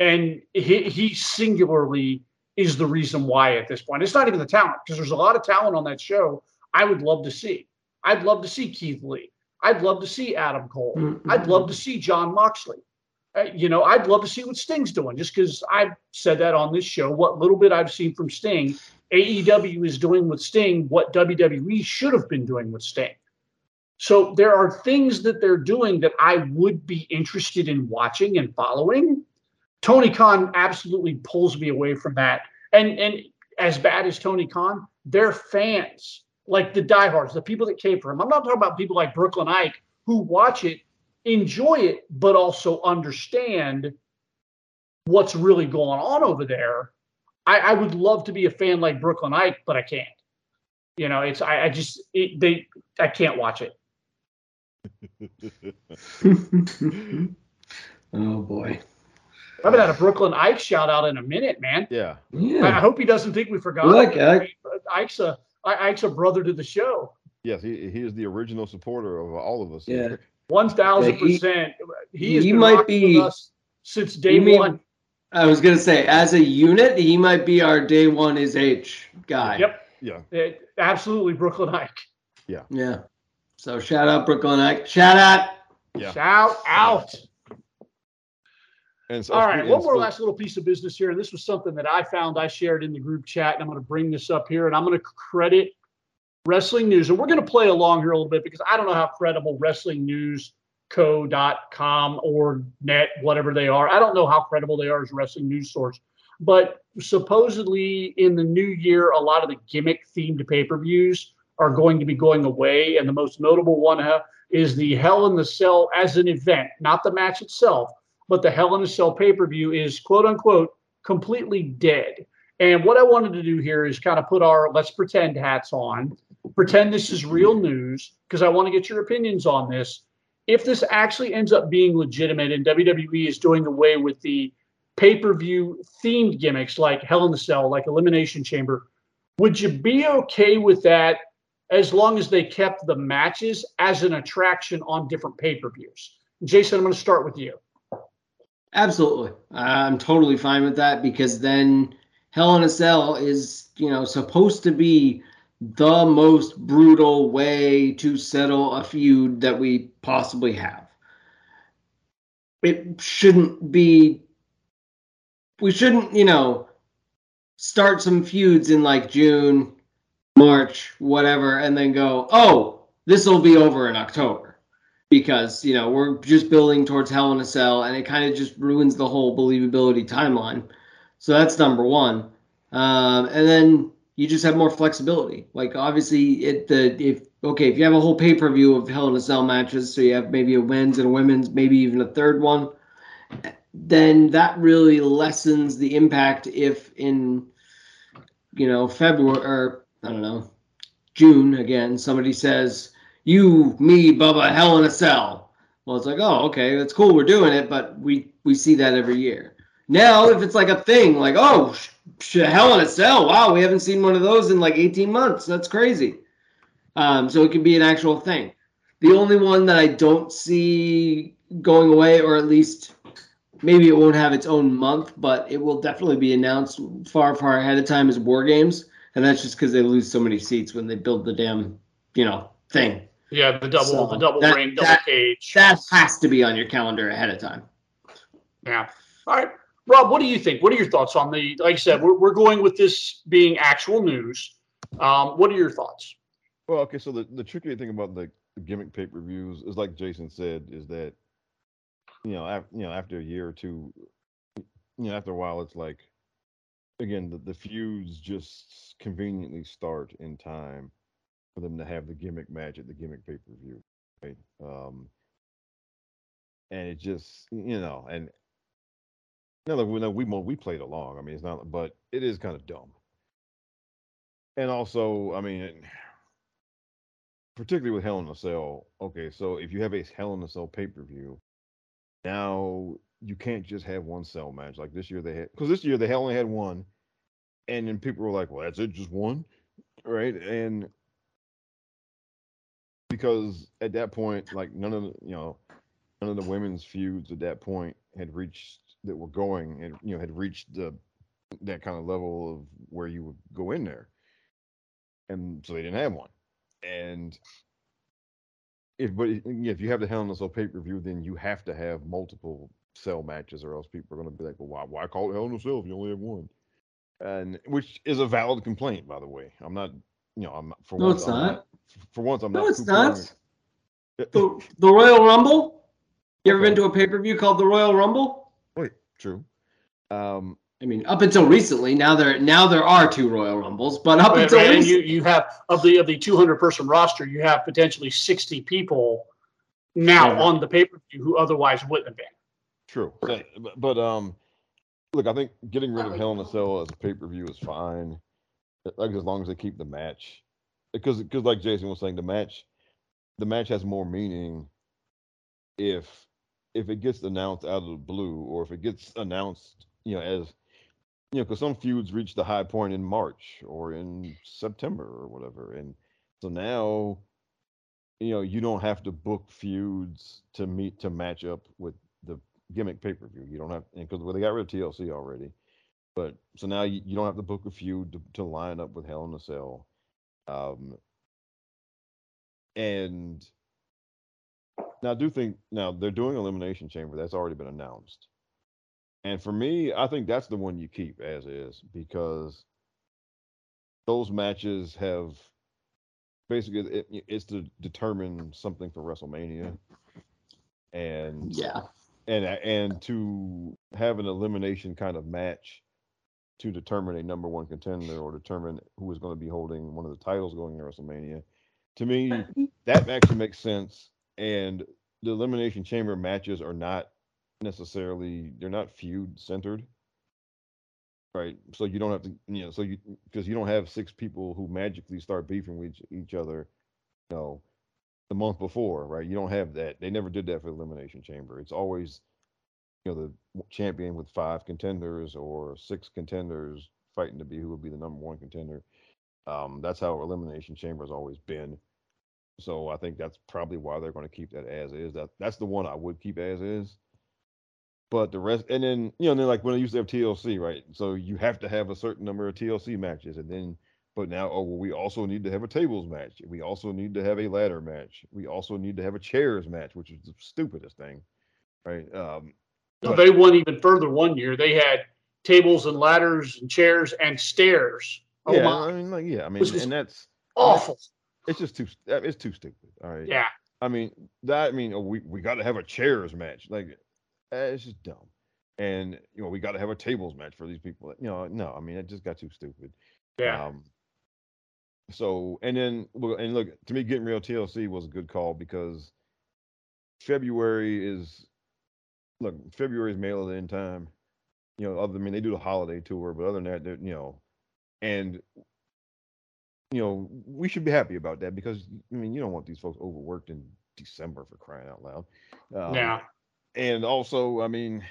And he, he singularly is the reason why at this point. It's not even the talent, because there's a lot of talent on that show I would love to see. I'd love to see Keith Lee. I'd love to see Adam Cole. I'd love to see Jon Moxley. Uh, you know, I'd love to see what Sting's doing just because I've said that on this show. What little bit I've seen from Sting, AEW is doing with Sting what WWE should have been doing with Sting. So there are things that they're doing that I would be interested in watching and following. Tony Khan absolutely pulls me away from that. And and as bad as Tony Khan, they're fans, like the diehards, the people that came for him. I'm not talking about people like Brooklyn Ike who watch it, enjoy it, but also understand what's really going on over there. I, I would love to be a fan like Brooklyn Ike, but I can't. You know, it's I, I just it, they I can't watch it. *laughs* oh boy. I haven't had a Brooklyn Ike shout out in a minute, man. yeah. I, I hope he doesn't think we forgot. Look, him. I- Ike's a I- Ike's a brother to the show. Yes, he, he is the original supporter of all of us. Yeah. here. One thousand Yeah, he- percent. He has he might be- with us since day mean- one. I was gonna say, as a unit, he might be our day one is H guy. Yep, Yeah. Eh, absolutely, Brooklyn Ike. Yeah. Yeah. So shout out Brooklyn Ike. Shout out. Yeah. Shout out. And so, All right, one more so- last little piece of business here, and this was something that I found I shared in the group chat, and I'm going to bring this up here, and I'm going to credit Wrestling News, and we're going to play along here a little bit because I don't know how credible Wrestling News co.com or net whatever they are i don't know how credible they are as a wrestling news source but supposedly in the new year a lot of the gimmick themed pay-per-views are going to be going away and the most notable one uh, is the hell in the cell as an event not the match itself but the Hell in a Cell pay per view is quote unquote completely dead. And what I wanted to do here is kind of put our let's pretend hats on, pretend this is real news, because I want to get your opinions on this. If this actually ends up being legitimate and WWE is doing away with the pay per view themed gimmicks like Hell in the Cell, like Elimination Chamber, would you be okay with that as long as they kept the matches as an attraction on different pay per views? Jason, I'm going to start with you. Absolutely. I'm totally fine with that because then Hell in a Cell is, you know, supposed to be the most brutal way to settle a feud that we possibly have. It shouldn't be, we shouldn't, you know, start some feuds in like June, March, whatever, and then go, oh, this will be over in October. Because, you know, we're just building towards Hell in a Cell and it kind of just ruins the whole believability timeline. So that's number one. Um, and then you just have more flexibility. Like obviously, it the if okay if you have a whole pay per view of Hell in a Cell matches, so you have maybe a men's and a women's, maybe even a third one, then that really lessens the impact if in you know February or I don't know June again somebody says you me Bubba Hell in a Cell. Well, it's like oh okay that's cool we're doing it, but we we see that every year. Now, if it's like a thing, like, oh, sh- hell in a cell. Wow, we haven't seen one of those in like 18 months. That's crazy. Um, so it could be an actual thing. The only one that I don't see going away, or at least maybe it won't have its own month, but it will definitely be announced far, far ahead of time is War Games. And that's just because they lose so many seats when they build the damn, you know, thing. Yeah, the double, so the double that, ring, double that, cage. That has to be on your calendar ahead of time. Yeah. All right. Rob, what do you think? What are your thoughts on the? Like I said, we're we're going with this being actual news. Um, what are your thoughts? Well, okay. So the the tricky thing about the, the gimmick pay per views is like Jason said, is that you know, after, you know, after a year or two, you know, after a while, it's like again the, the feuds just conveniently start in time for them to have the gimmick match at the gimmick pay per view, right? Um, and it just you know, and no, we know we we played along. I mean, it's not, but it is kind of dumb. And also, I mean, particularly with Hell in a Cell. Okay, so if you have a Hell in a Cell pay per view, now you can't just have one cell match like this year. They had because this year they only had one, and then people were like, "Well, that's it, just one," right? And because at that point, like none of the, you know, none of the women's feuds at that point had reached that were going and you know had reached the that kind of level of where you would go in there, and so they didn't have one. And if but if you have the Hell in a Cell pay per view, then you have to have multiple cell matches, or else people are going to be like, "Well, why why call it Hell in a Cell if you only have one?" And which is a valid complaint, by the way. I'm not, you know, I'm for no, once. It's I'm not. not. For once, I'm no, not. No, it's not. The, the Royal Rumble. You ever okay. been to a pay per view called the Royal Rumble? Wait, true. Um, I mean, up until recently, now there now there are two Royal Rumbles, but up until and you you have of the of the 200 person roster, you have potentially 60 people now yeah. on the pay per view who otherwise wouldn't have been. True, right. but, but um, look, I think getting rid of Hell in a Cell as a pay per view is fine, like as long as they keep the match, because because like Jason was saying, the match, the match has more meaning if if it gets announced out of the blue or if it gets announced, you know, as you know, because some feuds reach the high point in March or in September or whatever, and so now, you know, you don't have to book feuds to meet to match up with the gimmick pay per view. You don't have because well, they got rid of TLC already, but so now you, you don't have to book a feud to, to line up with Hell in a Cell, um, and now, I do think now they're doing Elimination Chamber. That's already been announced. And for me, I think that's the one you keep as is because those matches have basically it, it's to determine something for WrestleMania. And yeah. And and to have an elimination kind of match to determine a number one contender or determine who is going to be holding one of the titles going to WrestleMania. To me, that actually makes sense and the elimination chamber matches are not necessarily they're not feud centered. Right. So you don't have to you know, so you because you don't have six people who magically start beefing with each, each other, you know, the month before, right? You don't have that. They never did that for Elimination Chamber. It's always, you know, the champion with five contenders or six contenders fighting to be who would be the number one contender. Um, that's how Elimination Chamber has always been. So I think that's probably why they're going to keep that as is. That that's the one I would keep as is. But the rest, and then you know, then like when they used to have TLC, right? So you have to have a certain number of TLC matches, and then but now, oh well, we also need to have a tables match. We also need to have a ladder match. We also need to have a chairs match, which is the stupidest thing, right? Um, they went even further one year. They had tables and ladders and chairs and stairs. Oh yeah, my. I mean, like, yeah, I mean, and that's awful. It's just too. It's too stupid. All right. Yeah. I mean that. I mean, oh, we we got to have a chairs match. Like, eh, it's just dumb. And you know, we got to have a tables match for these people. You know, no. I mean, it just got too stupid. Yeah. Um, so and then and look to me, getting real TLC was a good call because February is look February is mail at the time. You know, other I mean they do the holiday tour, but other than that, they're you know, and you know, we should be happy about that because I mean, you don't want these folks overworked in December for crying out loud. Um, yeah. And also, I mean,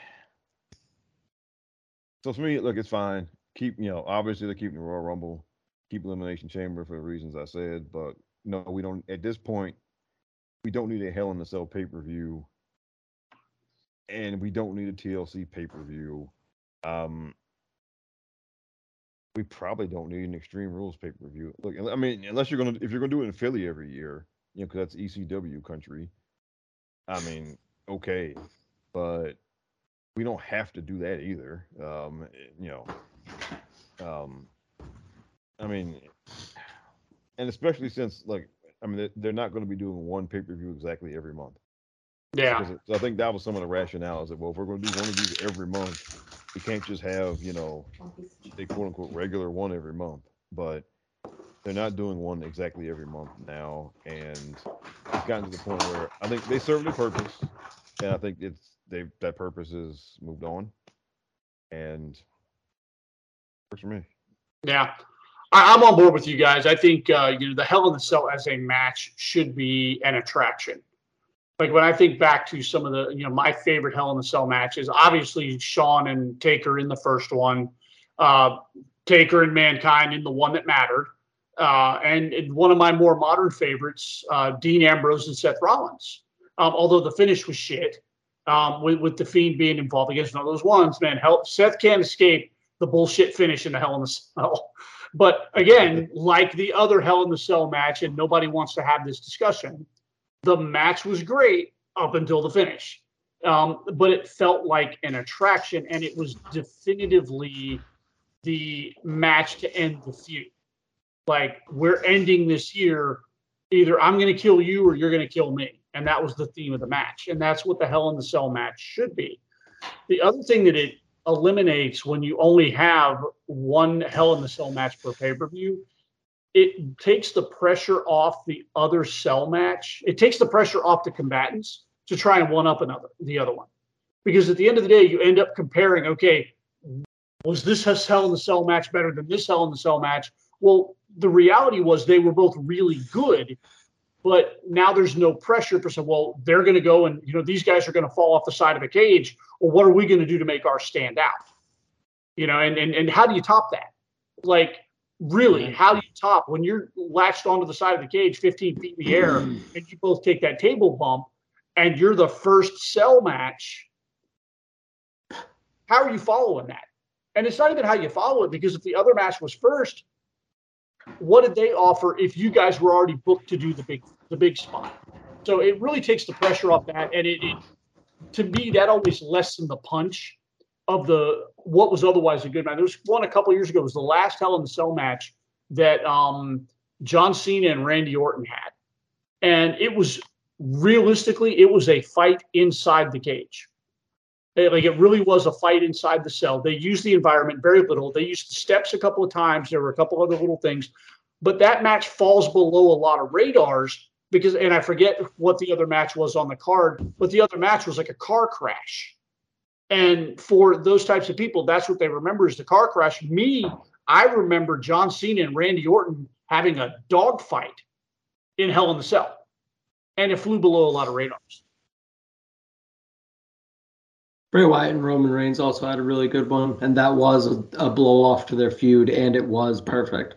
so for me, look, it's fine. Keep, you know, obviously they're keeping the Royal Rumble, keep Elimination Chamber for the reasons I said, but no, we don't. At this point, we don't need a Hell in the Cell pay per view, and we don't need a TLC pay per view. Um, we probably don't need an Extreme Rules pay per view. Look, I mean, unless you're gonna if you're gonna do it in Philly every year, you know, because that's ECW country. I mean, okay, but we don't have to do that either. Um, you know, um, I mean, and especially since like I mean they're not going to be doing one pay per view exactly every month. Yeah. So I think that was some of the rationale is that well, if we're going to do one of these every month, we can't just have you know a quote unquote regular one every month. But they're not doing one exactly every month now, and it's gotten to the point where I think they serve their purpose, and I think it's they that purpose is moved on, and works for me. Yeah, I, am on board with you guys. I think uh, you know the Hell in the Cell as a match should be an attraction like when I think back to some of the, you know, my favorite Hell in the Cell matches, obviously Shawn and Taker in the first one, uh, Taker and Mankind in the one that mattered, uh, and, and, one of my more modern favorites, uh, Dean Ambrose and Seth Rollins. Um, although the finish was shit, um, with, with the Fiend being involved against one of those ones, man, help Seth can't escape the bullshit finish in the Hell in the Cell. *laughs* But again, like the other Hell in the Cell match, and nobody wants to have this discussion the match was great up until the finish. Um, but it felt like an attraction, and it was definitively the match to end the feud. Like we're ending this year, either I'm going to kill you or you're going to kill me, and that was the theme of the match, and that's what the Hell in the Cell match should be. The other thing that it eliminates when you only have one Hell in the Cell match per pay per view it takes the pressure off the other cell match. It takes the pressure off the combatants to try and one up another the other one. Because at the end of the day, you end up comparing, okay, was this Hell in the Cell match better than this Hell in the Cell match? Well, the reality was they were both really good, but now there's no pressure for some, well, they're going to go and, you know, these guys are going to fall off the side of a cage. Or what are we going to do to make ours stand out? You know, and, and, and how do you top that? Like, really how do you top when you're latched onto the side of the cage 15 feet in the air mm. and you both take that table bump and you're the first cell match how are you following that? And it's not even how you follow it because if the other match was first what did they offer if you guys were already booked to do the big the big spot? So it really takes the pressure off that and it, it to me that always lessened the punch of the what was otherwise a good match. There was one a couple years ago. It was the last Hell in the Cell match that um, John Cena and Randy Orton had, and it was realistically it was a fight inside the cage. It, like it really was a fight inside the cell. They used the environment very little. They used the steps a couple of times. There were a couple other little things, but that match falls below a lot of radars because, and I forget what the other match was on the card, but the other match was like a car crash And for those types of people, that's what they remember is the car crash. Me, I remember John Cena and Randy Orton having a dogfight in Hell in the Cell, and it flew below a lot of radars. Bray Wyatt and Roman Reigns also had a really good one, and that was a, a blow off to their feud, and it was perfect.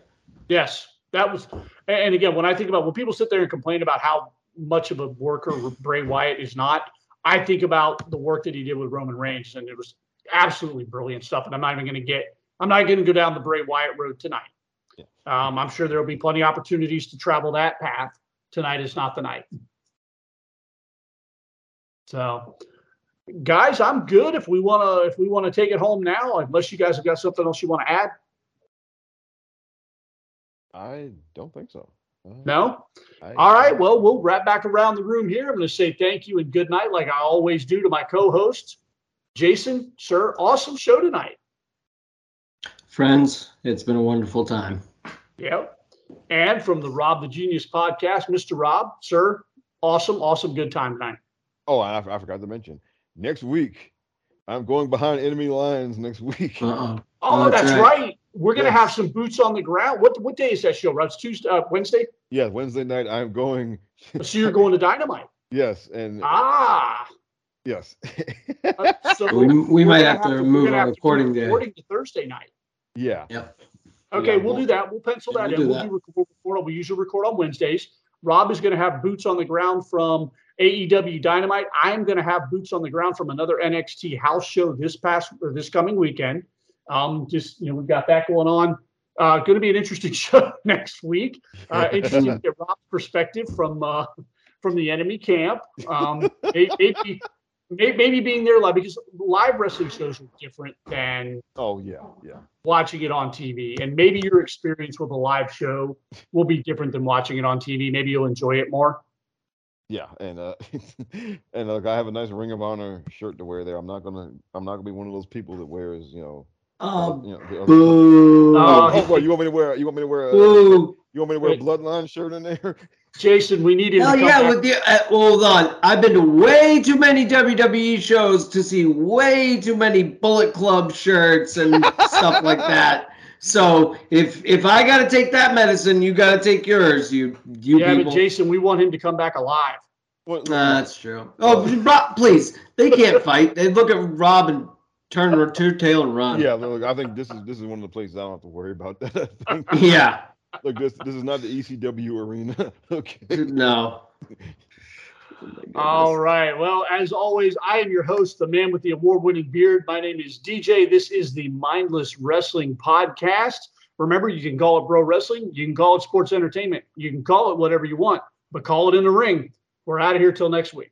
Yes, that was. And again, when I think about when people sit there and complain about how much of a worker Bray Wyatt is not, I think about the work that he did with Roman Reigns, and it was absolutely brilliant stuff. And I'm not even going to get, I'm not going to go down the Bray Wyatt road tonight. Yeah. Um, I'm sure there will be plenty of opportunities to travel that path. Tonight is not the night. So, guys, I'm good. If we want to, if we want to take it home now, unless you guys have got something else you want to add. I don't think so. No? All right. Well, we'll wrap back around the room here. I'm going to say thank you and good night, like I always do to my co hosts. Jason, sir, awesome show tonight. Friends, it's been a wonderful time. Yep. And from the Rob the Genius podcast, Mr. Rob, sir, awesome, awesome, good time tonight. Oh, I, I forgot to mention next week, I'm going behind enemy lines next week. Uh-oh. Oh, oh that's, that's right. right. We're gonna yes. have some boots on the ground. What what day is that show? Rob? It's Tuesday, uh, Wednesday. Yeah, Wednesday night. I'm going. so you're going to Dynamite. *laughs* Yes, and ah. Yes. uh, *laughs* so we, we might have, have to move our recording day. Recording to Thursday night. Yeah. Yep. Okay, yeah, we'll, we'll, do that. We'll pencil that we'll in. We'll, that. Do record, we usually record on Wednesdays. Rob is going to have boots on the ground from AEW Dynamite. I'm going to have boots on the ground from another NXT house show this past or this coming weekend. Um, just you know, we've got that going on. Uh, going to be an interesting *laughs* show next week. Uh, interesting to get Rob's perspective from uh, from the enemy camp. Um, maybe, maybe, maybe being there live because live wrestling shows are different than oh yeah yeah watching it on TV. And maybe your experience with a live show will be different than watching it on TV. Maybe you'll enjoy it more. Yeah, and uh, *laughs* and look, I have a nice Ring of Honor shirt to wear there. I'm not gonna I'm not gonna be one of those people that wears you know. Oh, you know, boo! Oh, oh, you want me to wear? You want me to wear? A, you want me to wear a Bloodline shirt in there? *laughs* Jason, we need you. Oh yeah, with the, uh, hold on. I've been to way too many WWE shows to see way too many Bullet Club shirts and stuff like that. *laughs* So if if I got to take that medicine, you got to take yours. You you yeah, people. but Jason, we want him to come back alive. Well, nah, that's true. Oh, Rob, please, they can't fight. They look at Rob and turn her two tail and run. Yeah, look, I think this is this is one of the places I don't have to worry about that. Uh, yeah. Look, this this is not the ECW arena. *laughs* okay. No. Oh *laughs* All right. Well, as always, I am your host, the man with the award winning beard. My name is DJ. This is the Mindless Wrestling Podcast. Remember, you can call it Pro Wrestling, you can call it Sports Entertainment, you can call it whatever you want, but call it in the ring. We're out of here till next week.